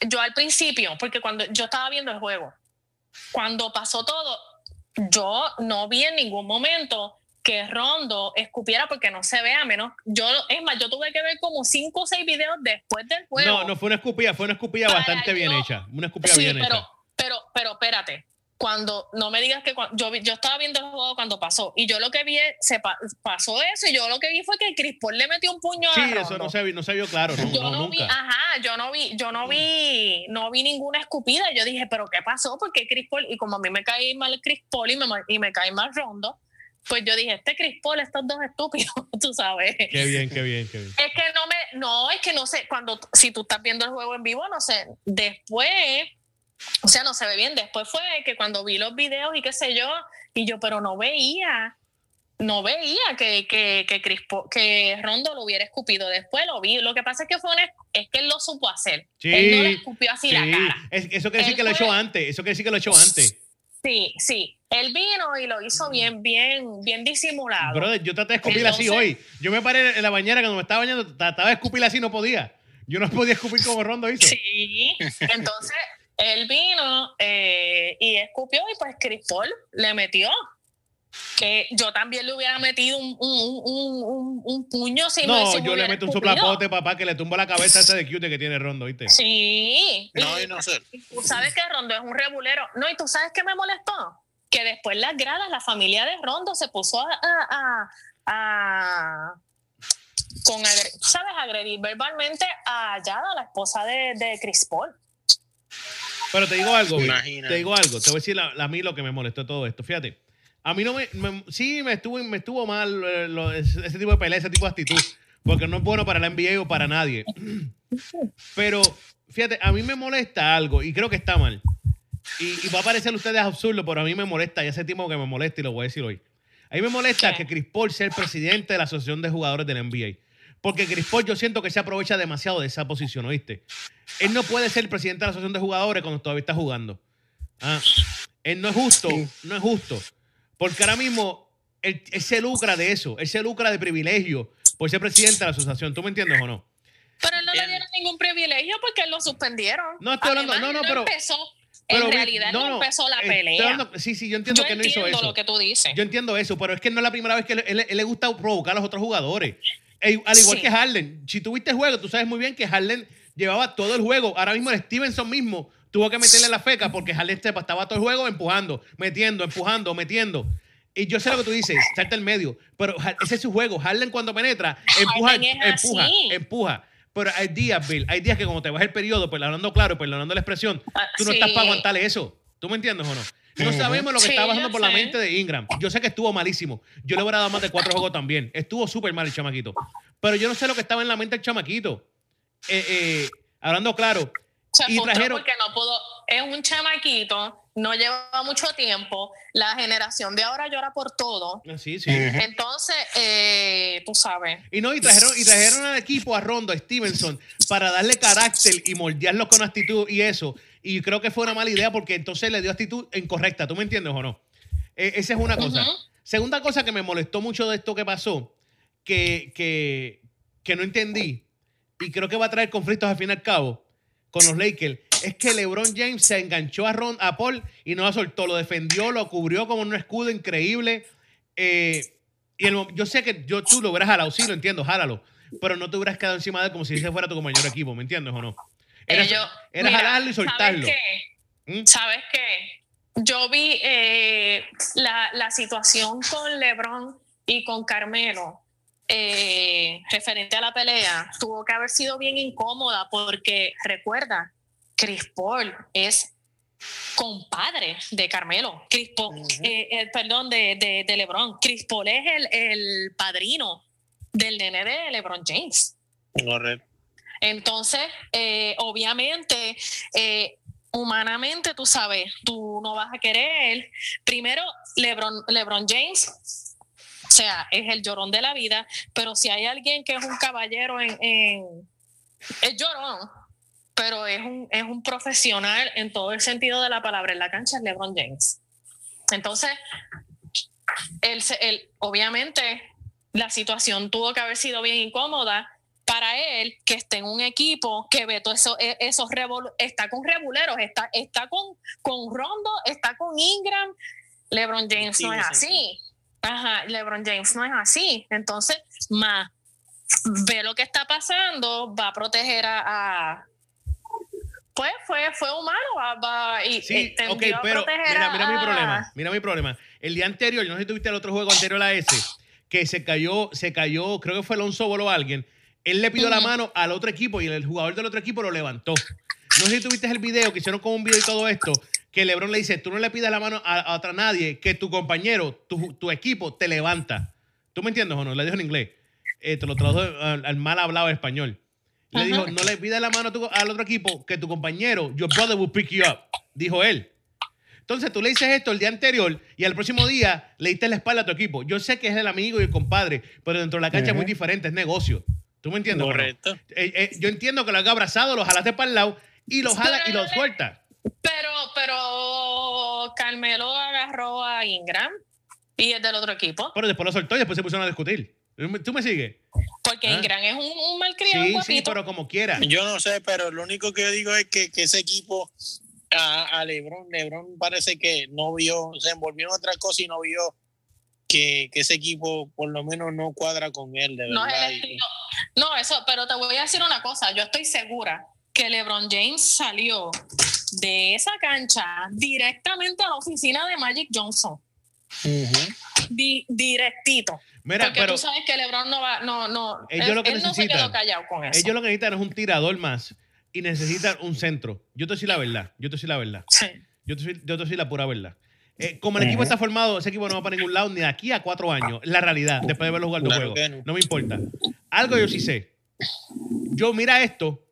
yo al principio, porque cuando yo estaba viendo el juego, cuando pasó todo, yo no vi en ningún momento que Rondo escupiera porque no se vea menos. Yo, es más, yo tuve que ver como cinco o seis videos después del juego. No, no fue una escupida, fue una escupida bastante bien hecha. Una escupida bien hecha pero, espérate, cuando no me digas que yo, yo estaba viendo el juego cuando pasó y yo lo que vi se pasó eso y yo lo que vi fue que Chris Paul le metió un puño sí, eso no se, no se vio claro no, yo no, vi, ajá yo no vi yo no vi no vi ninguna escupida yo dije pero qué pasó porque Chris Paul y como a mí me cae mal Chris Paul y me, y me cae mal Rondo pues yo dije, este Chris Paul, estos dos estúpidos, tú sabes. Qué bien, qué bien, qué bien. Es que no me, no, es que no sé, cuando, si tú estás viendo el juego en vivo, no sé, después o sea, no se ve bien. Después fue que cuando vi los videos y qué sé yo, y yo, pero no veía, no veía que, que, que, que Rondo lo hubiera escupido. Después lo vi. Lo que pasa es que fue es que él lo supo hacer. él no le escupió así la cara. eso quiere decir que lo echó antes. Eso quiere decir que lo echó antes. Sí, sí. Él vino y lo hizo bien, bien, bien disimulado. Brother, yo traté de escupir así hoy. Yo me paré en la bañera cuando me estaba bañando, trataba de escupir así, no podía. Yo no podía escupir como Rondo hizo. Sí. Entonces, él vino eh, y escupió y pues Chris Paul le metió. Que yo también le hubiera metido un, un, un, puño si no, yo le meto un soplapote, papá, que le tumbo la cabeza a ese de cute que tiene Rondo, ¿viste? Sí. No, y no sé. Tú sabes que Rondo es un rebulero. No, y tú sabes que me molestó. Que después las gradas, la familia de Rondo se puso a, a, a, con ¿sabes? agredir verbalmente a Yada, la esposa de, de Chris Paul. Pero te digo algo, te digo algo, te voy a decir a, mí lo que me molestó todo esto. Fíjate, a mí no me, sí me estuvo, me estuvo mal eh, ese, tipo de pelea, ese tipo de actitud, porque no es bueno para la NBA o para nadie. Pero fíjate, a mí me molesta algo y creo que está mal. Y, va a parecer a ustedes absurdo, pero a mí me molesta y ese tipo que me molesta y lo voy a decir hoy. A mí me molesta que Chris Paul sea el presidente de la Asociación de Jugadores de la NBA. Porque Chris Paul yo siento que se aprovecha demasiado de esa posición, ¿oíste? Él no puede ser el presidente de la asociación de jugadores cuando todavía está jugando. Ah, él no es justo, no es justo. Porque ahora mismo él, se lucra de eso, él se lucra de privilegio por ser presidente de la asociación. ¿Tú me entiendes o no? Pero él no le dieron ningún privilegio porque él lo suspendieron. No estoy hablando, no, no, pero. Empezó, en realidad no, empezó la pelea. sí, sí, yo entiendo que no hizo eso. lo que tú dices. Yo entiendo eso, pero es que no es la primera vez que él, le gusta provocar a los otros jugadores al igual que Harden. Si tuviste juego, tú sabes muy bien que Harden llevaba todo el juego. Ahora mismo el Stevenson mismo tuvo que meterle la feca porque Harden estaba todo el juego empujando, metiendo, empujando, metiendo. Y yo sé lo que tú dices, salta el medio. Pero ese es su juego. Harden cuando penetra, empuja, empuja, empuja. Pero hay días, Bill, hay días que como te vas el periodo, perdonando claro, perdonando la expresión, tú no sí. estás para aguantar eso. ¿Tú me entiendes o no? No sabemos lo que Sí, está pasando por la mente de Ingram. Yo sé que estuvo malísimo. Yo le hubiera dado más de cuatro juegos también. Estuvo súper mal el chamaquito. Pero yo no sé lo que estaba en la mente del chamaquito. Eh, eh, hablando claro. Se y trajeron. porque no pudo. Es un chamaquito, no lleva mucho tiempo. La generación de ahora llora por todo. Ah, Sí, sí. Entonces, eh, tú sabes. Y no, y trajeron, y trajeron al equipo a Rondo, a Stevenson, para darle carácter y moldearlo con actitud y eso. Y creo que fue una mala idea porque entonces le dio actitud incorrecta. ¿Tú me entiendes o no? Eh, esa es una cosa. Segunda cosa que me molestó mucho de esto que pasó, que, que, que no entendí, y creo que va a traer conflictos al fin y al cabo con los Lakers, es que LeBron James se enganchó a, Ron, a Paul y no lo soltó, lo defendió, lo cubrió como un escudo increíble. Eh, y el yo sé que yo, tú lo hubieras jalado, sí, lo entiendo, jálalo, pero no te hubieras quedado encima de él como si ese fuera tu compañero de equipo, ¿me entiendes o no? Era, ellos- era mira, jalarlo y soltarlo. ¿Sabes qué? ¿Mm? ¿Sabes qué? Yo vi eh, la, la situación con LeBron y con Carmelo eh, referente a la pelea. Tuvo que haber sido bien incómoda porque, recuerda, Chris Paul es compadre de Carmelo. Chris Paul, eh, eh, perdón, de, de, de LeBron. Chris Paul es el, el padrino del nene de LeBron James. Correcto. Entonces, eh, obviamente, eh, humanamente, tú sabes, tú no vas a querer. Primero, LeBron, LeBron James, o sea, es el llorón de la vida, pero si hay alguien que es un caballero en. es llorón, pero es un, es un profesional en todo el sentido de la palabra en la cancha, es LeBron James. Entonces, obviamente, la situación tuvo que haber sido bien incómoda para él que esté en un equipo que ve todo eso, e- esos está con rebuleros, está, está con, con Rondo, está con Ingram. LeBron James no es así. Ajá, LeBron James no es así. Entonces, más ve lo que está pasando, va a proteger a. a- pues fue, fue humano, va, va- y Sí, eh, tendió ok, a pero proteger mira, a- mira mi problema. Mira mi problema. El día anterior, yo no sé si tuviste el otro juego anterior a ese, que se cayó, se cayó, creo que fue Alonso Bolo o alguien. Él le pidió la mano al otro equipo y el jugador del otro equipo lo levantó. No sé si tuviste el video que hicieron con un video y todo esto, que LeBron le dice, tú no le pidas la mano a, a otra nadie, que tu compañero, tu, tu equipo te levanta. ¿Tú me entiendes o no? Le dijo en inglés. Eh, te lo tradujo al, al mal hablado español. Le Ajá. dijo, no le pidas la mano tu- al otro equipo, que tu compañero, your brother will pick you up. Dijo él. Entonces tú le dices esto el día anterior y al próximo día le diste la espalda a tu equipo. Yo sé que es el amigo y el compadre, pero dentro de la cancha es muy diferente, es negocio. ¿Tú me entiendes? no? Correcto. Eh, eh, yo entiendo que lo haga abrazado, lo jalaste para el lado y lo jala y lo suelta. Pero, pero Carmelo agarró a Ingram y es del otro equipo. Pero después lo soltó y después se pusieron a discutir. ¿Tú me sigues? Porque Ah. Ingram es un, un malcriado Sí, sí, guapito. pero como quiera. Yo no sé, pero lo único que yo digo es que, que ese equipo a, a Lebron, Lebron parece que no vio, se envolvió en otra cosa y no vio que, que ese equipo por lo menos no cuadra con él, de No es verdad. el Y- estilo. No, eso, pero te voy a decir una cosa. Yo estoy segura que LeBron James salió de esa cancha directamente a la oficina de Magic Johnson. Ujú. Di- directito. Mira, Porque pero tú sabes que LeBron no va, no, no. Ellos él, lo que él no se necesitan- quedó callado con eso. ellos lo que necesitan es un tirador más y necesitan un centro. Yo te soy la verdad. Yo te soy la verdad. Sí. Yo te soy, yo te soy la pura verdad. Eh, como el equipo está formado, ese equipo no va para ningún lado ni de aquí a cuatro años. La realidad, después de verlo jugar dos Claro juegos. que No. no. me importa. Algo yo sí sé. Yo, mira esto.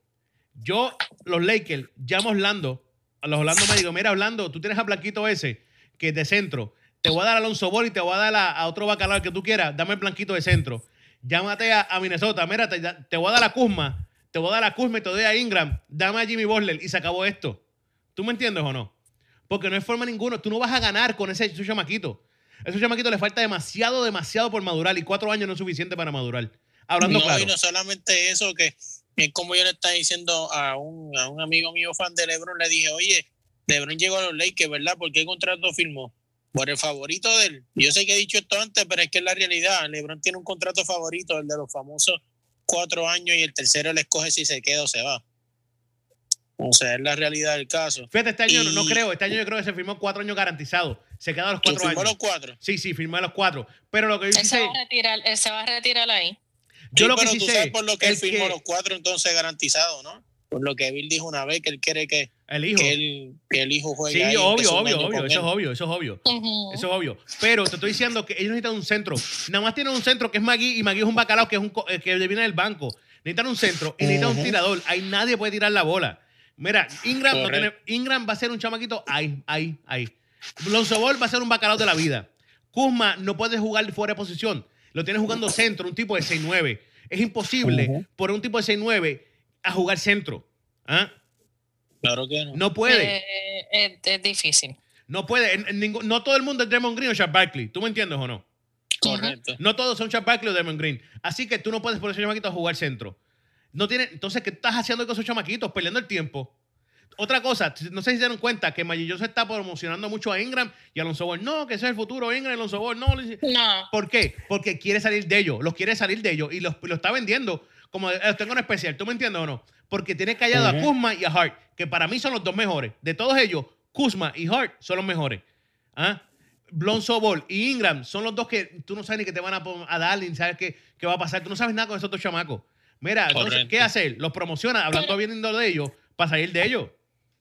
Yo, los Lakers, llamo a Orlando. A los Orlando me digo, mira, Orlando, tú tienes a Blanquito ese, que es de centro. Te voy a dar a Alonso Ball y te voy a dar a, a otro bacalao que tú quieras. Dame el Blanquito de centro. Llámate a, a Minnesota. Mira, te, te voy a dar a Kuzma. Te voy a dar a Kuzma y te doy a Ingram. Dame a Jimmy Butler y se acabó esto. ¿Tú me entiendes o no? Porque no hay forma ninguno. Tú no vas a ganar con ese, ese chamaquito. A ese chamaquito le falta demasiado, demasiado por madurar. Y cuatro años no es suficiente para madurar. Hablando no, claro. y no solamente eso, que es como yo le estaba diciendo a un, a un amigo mío fan de LeBron, le dije, oye, LeBron llegó a los Lakers, ¿verdad? ¿Por qué contrato firmó? Por el favorito de él. Yo sé que he dicho esto antes, pero es que es la realidad. LeBron tiene un contrato favorito, el de los famosos cuatro años, y el tercero le escoge si se queda o se va. O sea, es la realidad del caso. Fíjate, este año no, creo. Este año yo creo que se firmó cuatro años garantizados. Se quedan los cuatro ¿Firmó años. los cuatro? Sí, sí, firmó los cuatro. Pero lo que yo Él sí se, sé, va a retirar, él se va a retirar ahí. Yo Sí, lo que pero sí tú sé, sabes por lo que él el firmó que- los cuatro entonces garantizados, ¿no? Por lo que Bill dijo una vez que él quiere que, el hijo. que, él, que el hijo juegue Sí, ahí, obvio, obvio, obvio, eso es obvio, eso es obvio. Ujú. Eso es obvio. Pero te estoy diciendo que ellos necesitan un centro. Nada más tienen un centro que es Magui y Magui es un bacalao que es un eh, que viene del banco. Necesitan un centro y necesitan un tirador. Ahí nadie puede tirar la bola. Mira, Ingram, no tiene- Ingram va a ser un chamaquito ahí, ahí, ahí. Lonzo Ball va a ser un bacalao de la vida. Kuzma no puede jugar fuera de posición. Lo tiene jugando centro, un tipo de 6-9. Es imposible por un tipo de 6-9 a jugar centro. ¿Ah? Claro que no. No puede. Eh, es, es difícil. No puede. En- en ningún- no todo el mundo es Draymond Green o Chad Barkley. ¿Tú me entiendes o no? Correcto. No todos son Chad Barkley o Draymond Green. Así que tú no puedes poner a esos chamaquitos a jugar centro. No tiene, entonces, ¿qué estás haciendo con esos chamaquitos? Perdiendo el tiempo. Otra cosa, no sé si se dieron cuenta que Magic Johnson está promocionando mucho a Ingram y a Alonso Ball. No, que ese es el futuro, Ingram y Alonso Ball. No, No. ¿Por qué? Porque quiere salir de ellos, los quiere salir de ellos y los, lo está vendiendo como eh, los tengo en especial. ¿Tú me entiendes o no? Porque tiene callado a. Kuzma y a Hart, que para mí son los dos mejores. De todos ellos, Kuzma y Hart son los mejores. ¿Ah? Blonzo Ball y Ingram son los dos que tú no sabes ni que te van a, a dar, ni sabes qué, qué va a pasar. Tú no sabes nada con esos dos chamacos. Mira, entonces. ¿qué hacer? Los promociona hablando Pero- bien de ellos para salir de ellos.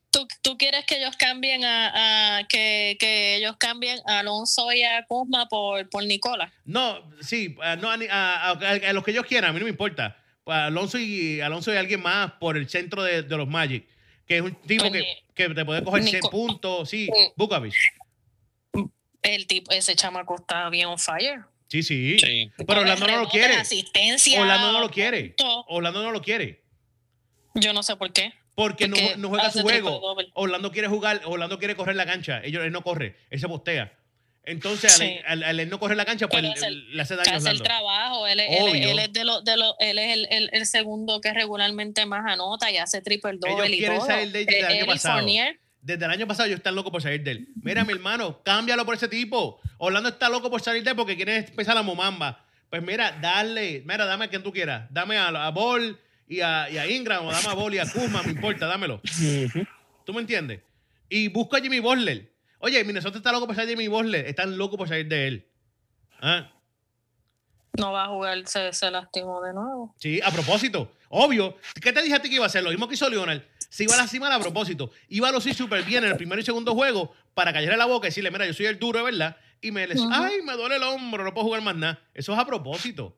¿Tú, tú quieres que ellos cambien a, a- que, que ellos cambien a Alonso y a Kuzma por, por Nicola? No, sí, a, no, a, a- a- a los que ellos quieran, a mí no me importa. A Alonso y Alonso y alguien más por el centro de, de los Magic, que es un tipo Pues que, que te puede coger 100 Nico- puntos, sí, Mm. Bukovic. El tipo, ese chamaco está bien on fire. Sí, sí. Sí. Pero Orlando no lo quiere. Asistencia. Orlando no lo quiere. Orlando no lo quiere. Yo no sé por qué. Porque no, Porque no juega su juego. Orlando quiere jugar, Orlando quiere correr la cancha. Ellos, él no corre, él se postea. Entonces, al, Sí. al- al él no correr la cancha, pues hace le, el- le hace daño a hace el trabajo. Él, es- él, él de los, de los, él es el, el- el segundo que regularmente más anota y hace triple Ellos doble y quieren todo. salir de el Eh, año él y pasado. Fournier, Desde el año pasado yo están loco por salir de él. Mira, mi hermano, cámbialo por ese tipo. Orlando está loco por salir de él porque quiere empezar la momamba. Pues mira, dale, mira, dame a quien tú quieras. Dame a, a Ball y a, y a Ingram, o dame a Ball y a Kuzma, me importa, dámelo. ¿Tú me entiendes? Y busca a Jimmy Butler. Oye, Minnesota está loco por salir de Jimmy Butler. Están locos por salir de él. Ah, no va a jugar, se, se lastimó de nuevo. sí, a propósito. Obvio. ¿Qué te dije a ti que iba a hacer? Lo mismo que hizo Leonard. Se iba a lastimar a propósito. Iba a lucir súper bien en el primer y segundo juego para callarle la boca y decirle, mira, yo soy el duro, de ¿verdad? Y me les, ay, me duele el hombro, no puedo jugar más nada. Eso es a propósito.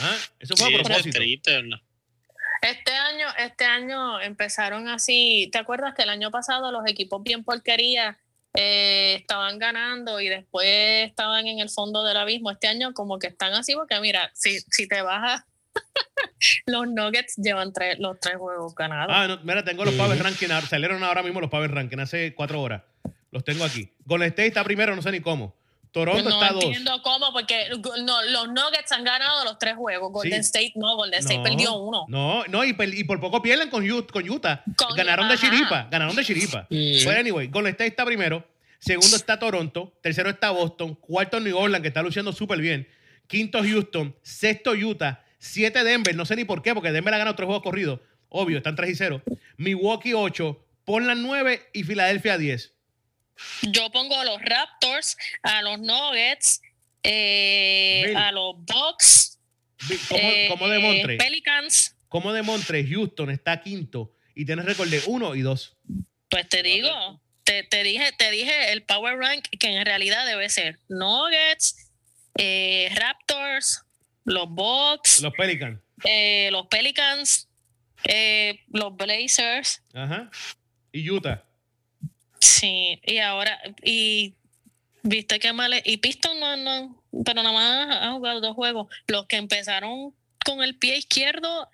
¿Ah? Eso fue Sí, a propósito. triste, ¿verdad? Este año, este año empezaron así. ¿Te acuerdas que el año pasado los equipos bien porquería eh, estaban ganando y después estaban en el fondo del abismo? Este año como que están así porque mira, si, si te bajas, los Nuggets llevan tres, los tres juegos ganados. Ah, no, mira, tengo los Power Ranking. Salieron ahora mismo los Power Ranking hace cuatro horas. Los tengo aquí. Golden State está primero, no sé ni cómo. Toronto no está dos. entiendo cómo, porque no, los Nuggets han ganado los tres juegos. Golden Sí. State no, Golden State perdió uno. No, no, y, por poco pierden con, Ut- con Utah. Con- ganaron de chiripa, ganaron de chiripa. Mm. But anyway, Golden State está primero, segundo está Toronto, tercero está Boston, cuarto New Orleans, que está luciendo súper bien, quinto Houston, sexto Utah, siete Denver, no sé ni por qué, porque Denver ha ganado tres juegos corridos, obvio, están 3 y 0. Milwaukee 8, Portland 9 y Filadelfia 10. Yo pongo a los Raptors, a los Nuggets, eh, a los Bucks, ¿Cómo, eh, cómo demontre? Pelicans. ¿Cómo demontre Houston está quinto y tiene récord de 1 y 2? Pues te digo, te, te dije, te dije el power rank que en realidad debe ser Nuggets, eh, Raptors, los Bucks, Los Pelicans. eh, los Pelicans, eh, los Blazers. Ajá. Y Utah. Sí, y ahora, y viste qué mal, es- y Piston no, no, pero nada más ha jugado dos juegos. Los que empezaron con el pie izquierdo,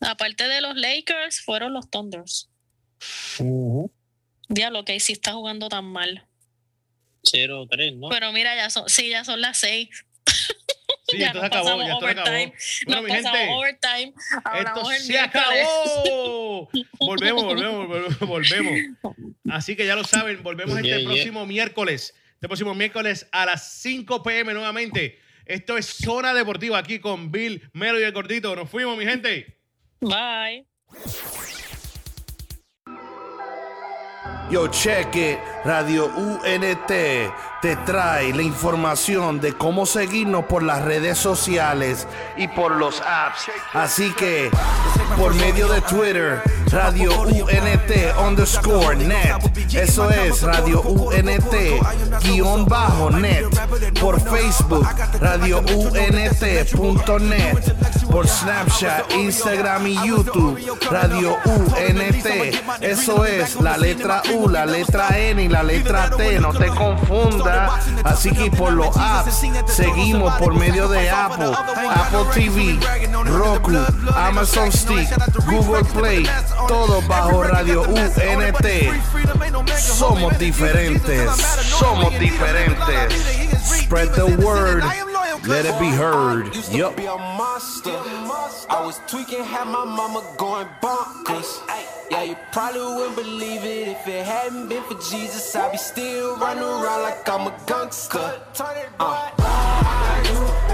aparte de los Lakers, fueron los Thunders. Ujú. Diablo, que sí está jugando tan mal. 0-3, ¿no? Pero mira, ya son, sí, ya son las seis. Sí, Ya esto se nos acabó, pasamos ya esto se acabó. Bueno, Nos mi pasamos gente. overtime. Esto se miércoles. acabó. Volvemos, volvemos, volvemos, volvemos. Así que ya lo saben, volvemos Yeah, este yeah. próximo miércoles. Este próximo miércoles a las 5 pm nuevamente. Esto es Zona Deportiva aquí con Bill, Melo y el Gordito. Nos fuimos, mi gente. Bye. Yo, it, Radio UNT te trae la información de cómo seguirnos por las redes sociales y por los apps. Así que, por medio de Twitter, Radio UNT underscore net. Eso es Radio UNT guion bajo net. Por Facebook, Radio UNT.net. Por Snapchat, Instagram y YouTube, Radio UNT. Eso es la letra U, la letra N y la letra T. No te confundas. Así que por los apps seguimos por medio de Apple, Apple TV, Roku, Amazon Stick, Google Play, todo bajo Radio UNT. Somos diferentes, somos diferentes. Spread the word. Let it be heard. Yup. I was tweaking, had my mama going bonkers. Yeah, you probably wouldn't believe it if it hadn't been for Jesus. I'd be still running around like I'm a gangster. Uh.